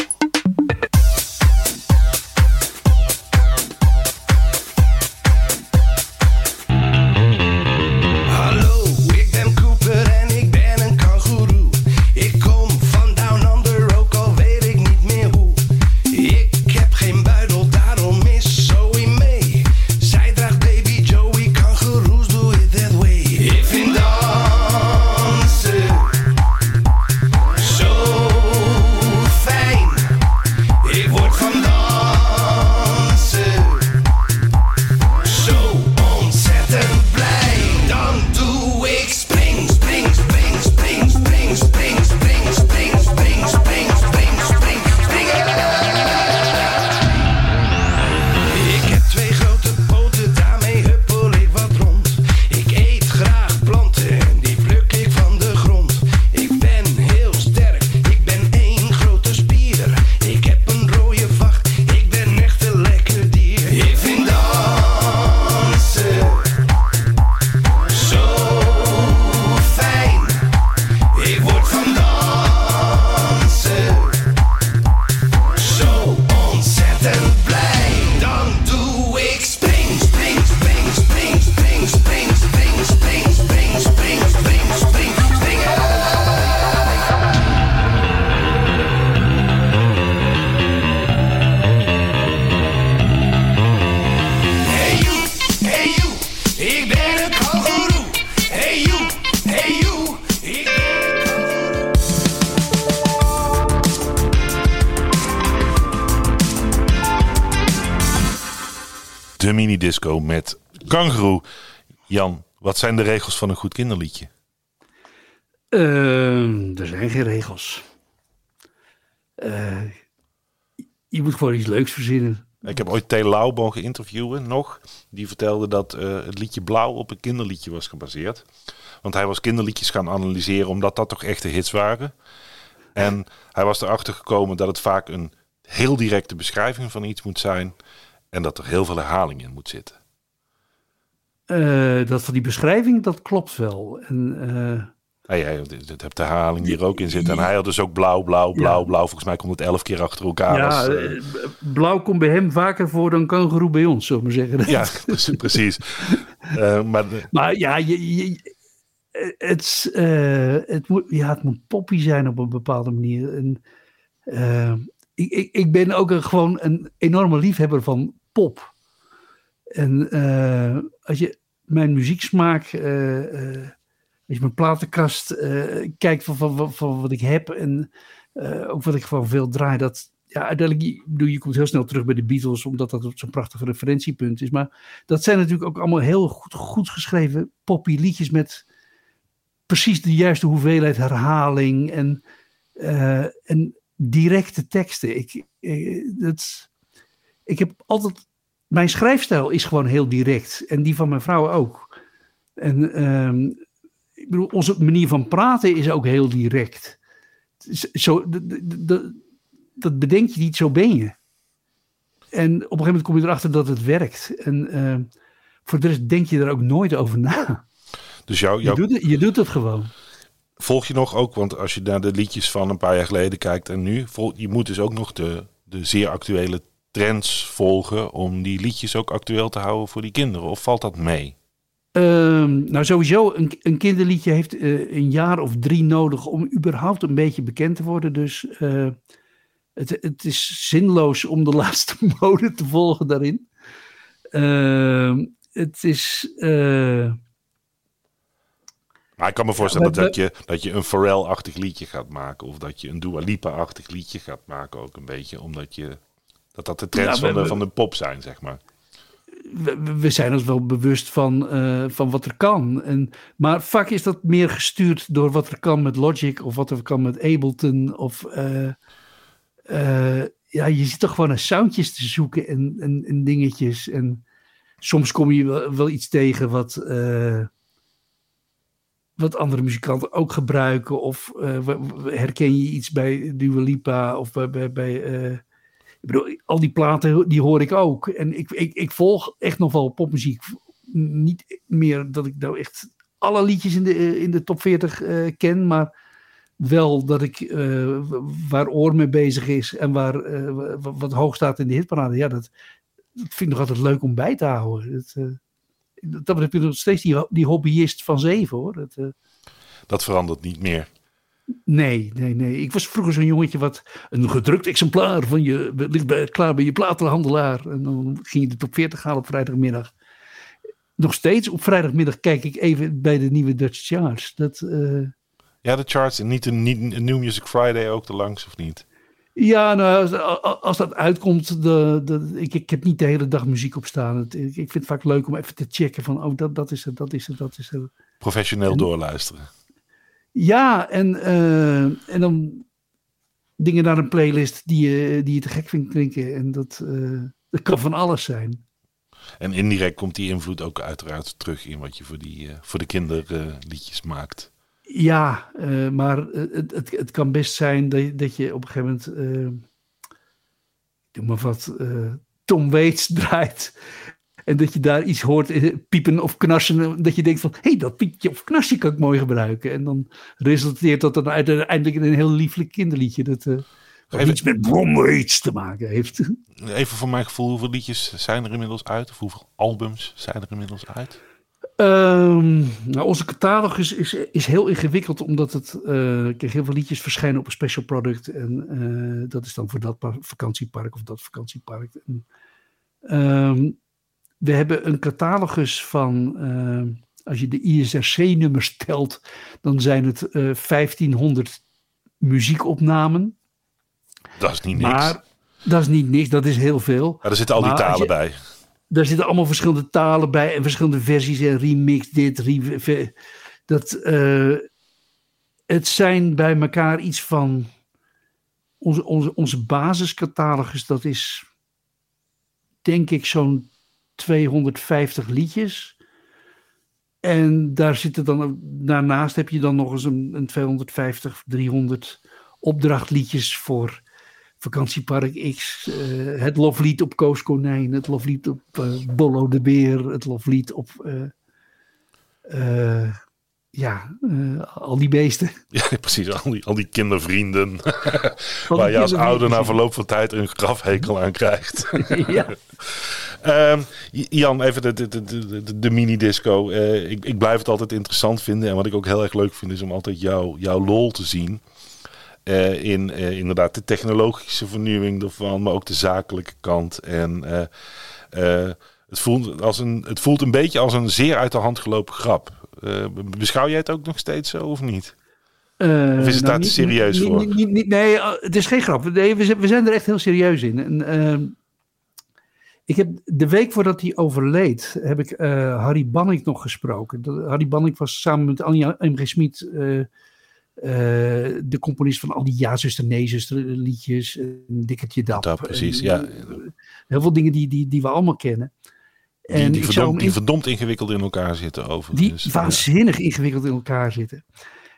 Speaker 1: Wat zijn de regels van een goed kinderliedje?
Speaker 2: Uh, er zijn geen regels. Uh, je moet gewoon iets leuks verzinnen.
Speaker 1: Ik heb ooit Theo Lauw mogen interviewen nog. Die vertelde dat uh, het liedje Blauw op een kinderliedje was gebaseerd. Want hij was kinderliedjes gaan analyseren omdat dat toch echte hits waren. En hij was erachter gekomen dat het vaak een heel directe beschrijving van iets moet zijn. En dat er heel veel herhaling in moet zitten.
Speaker 2: Uh, dat van die beschrijving, dat klopt wel. En, uh,
Speaker 1: hey, dat hebt de herhaling hier ook in zitten. En hij had dus ook blauw, blauw, blauw, blauw. Volgens mij komt het elf keer achter elkaar.
Speaker 2: Ja, als, uh... blauw komt bij hem vaker voor dan kangeroe bij ons, zullen we zeggen.
Speaker 1: Ja, *laughs* precies. uh, maar,
Speaker 2: maar ja, je, je, het, uh, het, moet, ja, het moet poppy zijn op een bepaalde manier. En, ik, ik, ik ben ook een, gewoon een enorme liefhebber van pop. En als je mijn muzieksmaak als je mijn platenkast uh, kijkt van, van, wat ik heb en uh, ook wat ik gewoon veel draai, dat ja, uiteindelijk, bedoel, je komt heel snel terug bij de Beatles, omdat dat zo'n prachtig referentiepunt is. Maar dat zijn natuurlijk ook allemaal heel goed, goed geschreven poppy liedjes met precies de juiste hoeveelheid herhaling en, uh, en directe teksten. Ik, dat, ik heb altijd, mijn schrijfstijl is gewoon heel direct en die van mijn vrouw ook. En um, ik bedoel, onze manier van praten is ook heel direct. Zo, dat bedenk je niet, zo ben je. En op een gegeven moment kom je erachter dat het werkt. En uh, voor de rest denk je er ook nooit over na.
Speaker 1: Dus jou, jou...
Speaker 2: Je, doet het, je doet het gewoon.
Speaker 1: Volg je nog ook, want als je naar de liedjes van een paar jaar geleden kijkt en nu, je moet dus ook nog de, de zeer actuele trends volgen om die liedjes ook actueel te houden voor die kinderen. Of valt dat mee?
Speaker 2: Um, nou, sowieso, een, een kinderliedje heeft uh, een jaar of drie nodig om überhaupt een beetje bekend te worden. Dus uh, het, het, is zinloos om de *laughs* laatste mode te volgen daarin. Uh, het is. Uh,
Speaker 1: maar ik kan me voorstellen ja, dat, je, dat je een Pharrell-achtig liedje gaat maken. Of dat je een Dua Lipa-achtig liedje gaat maken ook een beetje. Omdat je, dat dat de trends ja, van, de, van de pop zijn, zeg maar
Speaker 2: we, we, zijn ons wel bewust van, uh, van wat er kan. En, maar vaak is dat meer gestuurd door wat er kan met Logic of wat er kan met Ableton. Of, uh, uh, ja, je zit toch gewoon naar soundjes te zoeken en, en, en dingetjes. En soms kom je wel, wel iets tegen wat, wat andere muzikanten ook gebruiken. Of herken je iets bij Dua Lipa of bij, bij, bij ik bedoel, al die platen die hoor ik ook. En ik, ik, ik volg echt nog wel popmuziek. Niet meer dat ik nou echt alle liedjes in de, in de top 40 uh, eh, ken, maar wel dat ik uh, waar oor mee bezig is en waar wat hoog staat in de hitparade. Ja, dat, dat vind ik nog altijd leuk om bij te houden. Dat, dat heb je nog steeds die, die hobbyist van zeven hoor. Dat,
Speaker 1: dat verandert niet meer.
Speaker 2: Nee, nee, nee. Ik was vroeger zo'n jongetje wat een gedrukt exemplaar van je ligt bij, klaar bij je platenhandelaar. En dan ging je de top 40 halen op vrijdagmiddag. Nog steeds op vrijdagmiddag kijk ik even bij de nieuwe Dutch Charts. Dat, uh...
Speaker 1: Ja, de charts en niet een, niet New Music Friday ook te langs of niet?
Speaker 2: Ja, nou, als, als dat uitkomt, de, de, ik, ik heb niet de hele dag muziek op staan. Ik, ik vind het vaak leuk om even te checken van, oh, dat, dat is het, dat is het, dat is het.
Speaker 1: Professioneel en, doorluisteren.
Speaker 2: Ja, en, uh, en dan dingen naar een playlist die je, die je te gek vindt klinken. En dat, uh, dat kan van alles zijn.
Speaker 1: En indirect komt die invloed ook uiteraard terug in wat je voor, die, uh, voor de kinderliedjes maakt.
Speaker 2: Ja, maar het, het, het kan best zijn dat, dat je op een gegeven moment, doe maar wat, Tom Waits *laughs* draait. En dat je daar iets hoort eh, piepen of knarsen. Dat je denkt van, hé, hey, dat piepje of knasje kan ik mooi gebruiken. En dan resulteert dat dan uiteindelijk in een heel lieflijk kinderliedje. Dat uh, Even, iets met Bromweights te maken heeft. *laughs*
Speaker 1: Even voor mijn gevoel, hoeveel liedjes zijn er inmiddels uit? Of hoeveel albums zijn er inmiddels uit?
Speaker 2: Um, nou, onze catalogus is, is, heel ingewikkeld, omdat het uh, heel veel liedjes verschijnen op een special product. En uh, dat is dan voor dat vakantiepark of dat vakantiepark. En, um, we hebben een catalogus van, uh, als je de ISRC-nummers telt, dan zijn het uh, eh, 1500 muziekopnamen.
Speaker 1: Dat is niet niks.
Speaker 2: Maar dat is niet niks, dat is heel veel.
Speaker 1: Ja, er zitten al die talen bij.
Speaker 2: daar zitten allemaal verschillende talen bij en verschillende versies en remix dit, re, dat, uh, het zijn bij elkaar iets van onze, onze, onze basiscatalogus, dat is denk ik zo'n 250 liedjes. En daar zitten dan, daarnaast heb je dan nog eens een, een 250, 300 opdrachtliedjes voor Vakantiepark X, uh, het loflied op Koos Konijn, het loflied op uh, Bollo de Beer, het loflied op uh, ja, al die beesten. *laughs*
Speaker 1: Ja, precies, al die, al die kindervrienden. *laughs* waar je als ouder na verloop van tijd een grafhekel aan krijgt. *laughs* ja. Um, Jan, even de, de, de, de mini-disco. ik, ik blijf het altijd interessant vinden. En wat ik ook heel erg leuk vind, is om altijd jou, jouw lol te zien. Uh, in inderdaad de technologische vernieuwing ervan, maar ook de zakelijke kant. En het, voelt als een, het voelt een beetje als een zeer uit de hand gelopen grap. Beschouw jij het ook nog steeds zo of niet? of is het nou, daar te serieus
Speaker 2: niet,
Speaker 1: voor?
Speaker 2: Niet, nee, het is geen grap. Nee, we, zijn, we zijn er echt heel serieus in. En, ehm, ik heb de week voordat hij overleed, heb ik Harry Banning nog gesproken. Harry Banning was samen met Anja M. G. Smit uh, de componist van al die Ja, zuster, nee, zuster liedjes. Dikkertje Dap.
Speaker 1: dat precies, ja.
Speaker 2: Heel veel dingen die, die, die we allemaal kennen.
Speaker 1: En die, die, verdomd, die verdomd ingewikkeld in elkaar zitten over.
Speaker 2: Die waanzinnig ingewikkeld in elkaar zitten.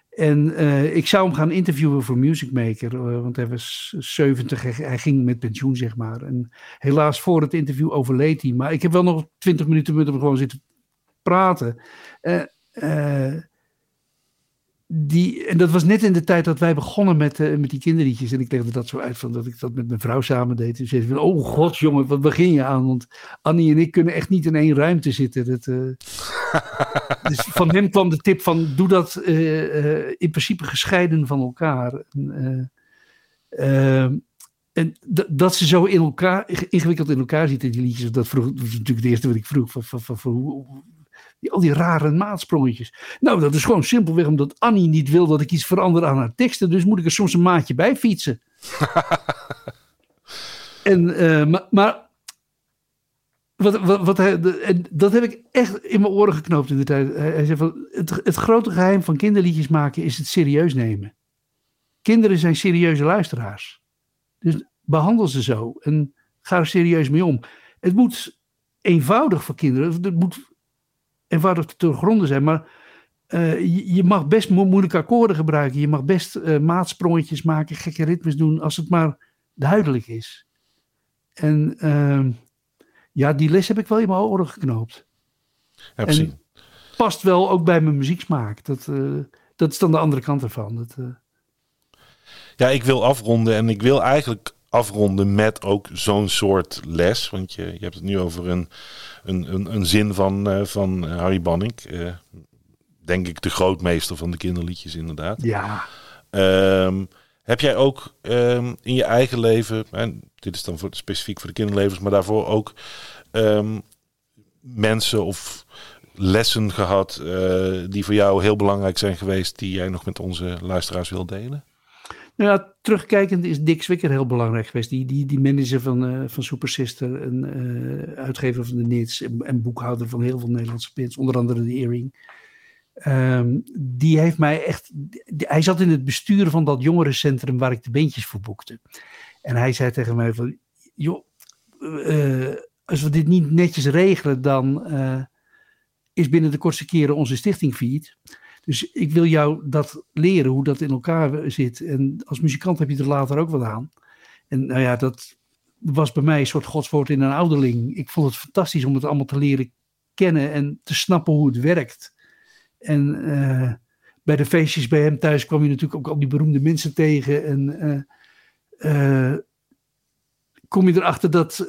Speaker 2: En uh, ik zou hem gaan interviewen voor Music Maker, uh, want hij was 70, hij, hij, ging met pensioen, zeg maar. En helaas voor het interview overleed hij. Maar ik heb wel nog 20 minuten met hem gewoon zitten praten. Uh, die, en dat was net in de tijd dat wij begonnen met, uh, met die kinderliedjes. En ik legde dat zo uit van dat ik dat met mijn vrouw samen deed. En zei van, oh god jongen, wat begin je aan? Want Annie en ik kunnen echt niet in één ruimte zitten. Dat, uh... *laughs* dus van hem kwam de tip van, doe dat uh, in principe gescheiden van elkaar. En, ehm, en dat ze zo in elkaar, ingewikkeld in elkaar zitten, die liedjes. Dat, vroeg, dat was natuurlijk het eerste wat ik vroeg. Van, van, van, van hoe, die, al die rare maatsprongetjes. Nou, dat is gewoon simpelweg omdat Annie niet wil dat ik iets verander aan haar teksten. Dus moet ik er soms een maatje bij fietsen. *laughs* en, uh, maar, maar wat, wat, wat hij, dat heb ik echt in mijn oren geknoopt in de tijd. Hij, hij zei van, het, het grote geheim van kinderliedjes maken is het serieus nemen. Kinderen zijn serieuze luisteraars. Dus behandel ze zo en ga er serieus mee om. Het moet eenvoudig voor kinderen. Het moet eenvoudig te gronden zijn. Maar uh, je, je, mag best mo moeilijke akkoorden gebruiken. Je mag best uh, maatsprongetjes maken, gekke ritmes doen, als het maar duidelijk is. En uh, ja, die les heb ik wel in mijn oren geknoopt.
Speaker 1: Ja, precies.
Speaker 2: En past wel ook bij mijn muzieksmaak. Dat, uh, dat is dan de andere kant ervan. Dat,
Speaker 1: ja, ik wil afronden en ik wil eigenlijk afronden met ook zo'n soort les. Want je, je hebt het nu over een, een, een, een zin van, uh, van Harry Banning. Uh, denk ik de grootmeester van de kinderliedjes inderdaad.
Speaker 2: Ja.
Speaker 1: Um, heb jij ook um, in je eigen leven, en dit is dan voor, specifiek voor de kinderlevens, maar daarvoor ook um, mensen of lessen gehad uh, die voor jou heel belangrijk zijn geweest, die jij nog met onze luisteraars wil delen?
Speaker 2: Nou ja, terugkijkend is Dick Zwicker heel belangrijk geweest. Die, die, die manager van, uh, van Super Sister, en uh, uitgever van de Nits en, boekhouder van heel veel Nederlandse pins, onder andere de Earring. Um, die heeft mij echt. Hij zat in het bestuur van dat jongerencentrum waar ik de beentjes voor boekte. En hij zei tegen mij: van, joh, uh, als we dit niet netjes regelen, dan is binnen de kortste keren onze stichting failliet. Dus ik wil jou dat leren, hoe dat in elkaar zit. En als muzikant heb je er later ook wat aan. En nou ja, dat was bij mij een soort godswoord in een ouderling. Ik vond het fantastisch om het allemaal te leren kennen en te snappen hoe het werkt. En uh, bij de feestjes bij hem thuis kwam je natuurlijk ook al die beroemde mensen tegen. En uh, uh, kom je erachter dat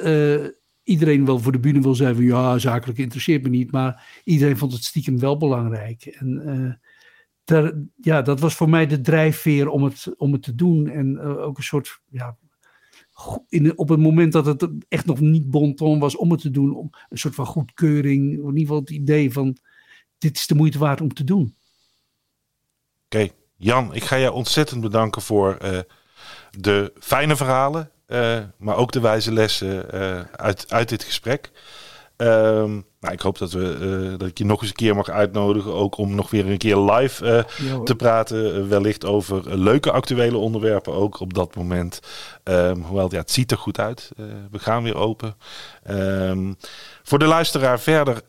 Speaker 2: iedereen wel voor de bühne wil zijn van ja, zakelijk interesseert me niet. Maar iedereen vond het stiekem wel belangrijk. En ja, dat was voor mij de drijfveer om het, om het te doen. En uh, ook een soort, ja, in, op het moment dat het echt nog niet bonton was om het te doen, om een soort van goedkeuring, in ieder geval het idee van, dit is de moeite waard om te doen.
Speaker 1: Oké. Jan, ik ga je ontzettend bedanken voor uh, de fijne verhalen, uh, maar ook de wijze lessen uit, uit dit gesprek. Ehm, nou, ik hoop dat, we, dat ik je nog eens een keer mag uitnodigen. Ook om nog weer een keer live te praten. wellicht over leuke actuele onderwerpen ook op dat moment. Um, hoewel, ja, het ziet er goed uit. we gaan weer open. Um, voor de luisteraar verder.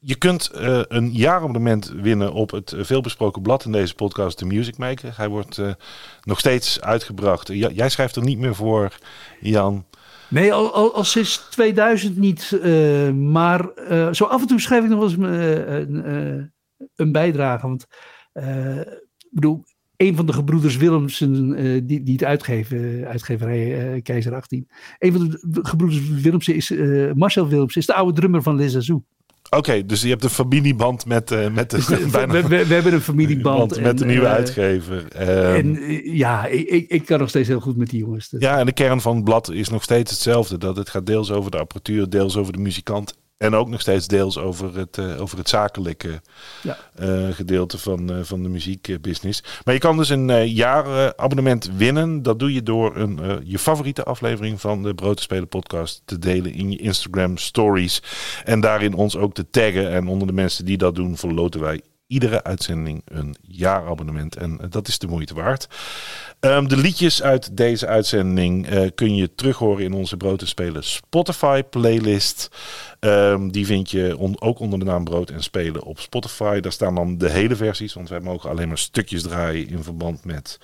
Speaker 1: Je kunt uh, een jaarabonnement winnen op het veelbesproken blad in deze podcast, The Music Maker. Hij wordt uh, nog steeds uitgebracht. jij schrijft er niet meer voor, Jan.
Speaker 2: Nee, al, al, sinds 2000 niet. Uh, maar zo af en toe schrijf ik nog eens een, een bijdrage. Want ik bedoel, een van de gebroeders Willemsen, die, die het uitgeven, uitgeverij Keizer 18. Een van de gebroeders Willemsen is Marcel Willemsen, is de oude drummer van Les Azou.
Speaker 1: Oké, dus je hebt een familieband met, uh, met de. *laughs*
Speaker 2: Bijna, we, we, we, hebben een familieband.
Speaker 1: met de nieuwe uh, uitgever.
Speaker 2: Um, en ja, ik, ik kan nog steeds heel goed met die jongens.
Speaker 1: Dus. Ja, en de kern van het blad is nog steeds hetzelfde. Dat het gaat deels over de apparatuur, deels over de muzikant en ook nog steeds deels over het, uh, over het zakelijke ja. uh, gedeelte van, uh, van de muziekbusiness. Maar je kan dus een jaarabonnement winnen. Dat doe je door een, je favoriete aflevering van de Brood Spelen podcast te delen in je Instagram stories. En daarin ons ook te taggen. En onder de mensen die dat doen, verloten wij iedere uitzending een jaarabonnement. En dat is de moeite waard. Um, de liedjes uit deze uitzending uh, kun je terug horen in onze Brood en Spelen Spotify playlist. Um, die vind je ook onder de naam Brood en Spelen op Spotify. Daar staan dan de hele versies, want wij mogen alleen maar stukjes draaien in verband met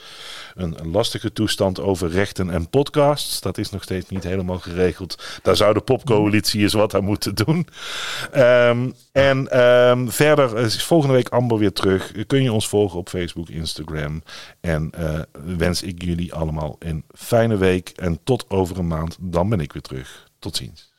Speaker 1: een, lastige toestand over rechten en podcasts. Dat is nog steeds niet helemaal geregeld. Daar zou de popcoalitie eens wat aan moeten doen. Um, en verder is volgende week Amber weer terug. Kun je ons volgen op Facebook, Instagram en uh, wens ik jullie allemaal een fijne week. En tot over een maand, dan ben ik weer terug. Tot ziens.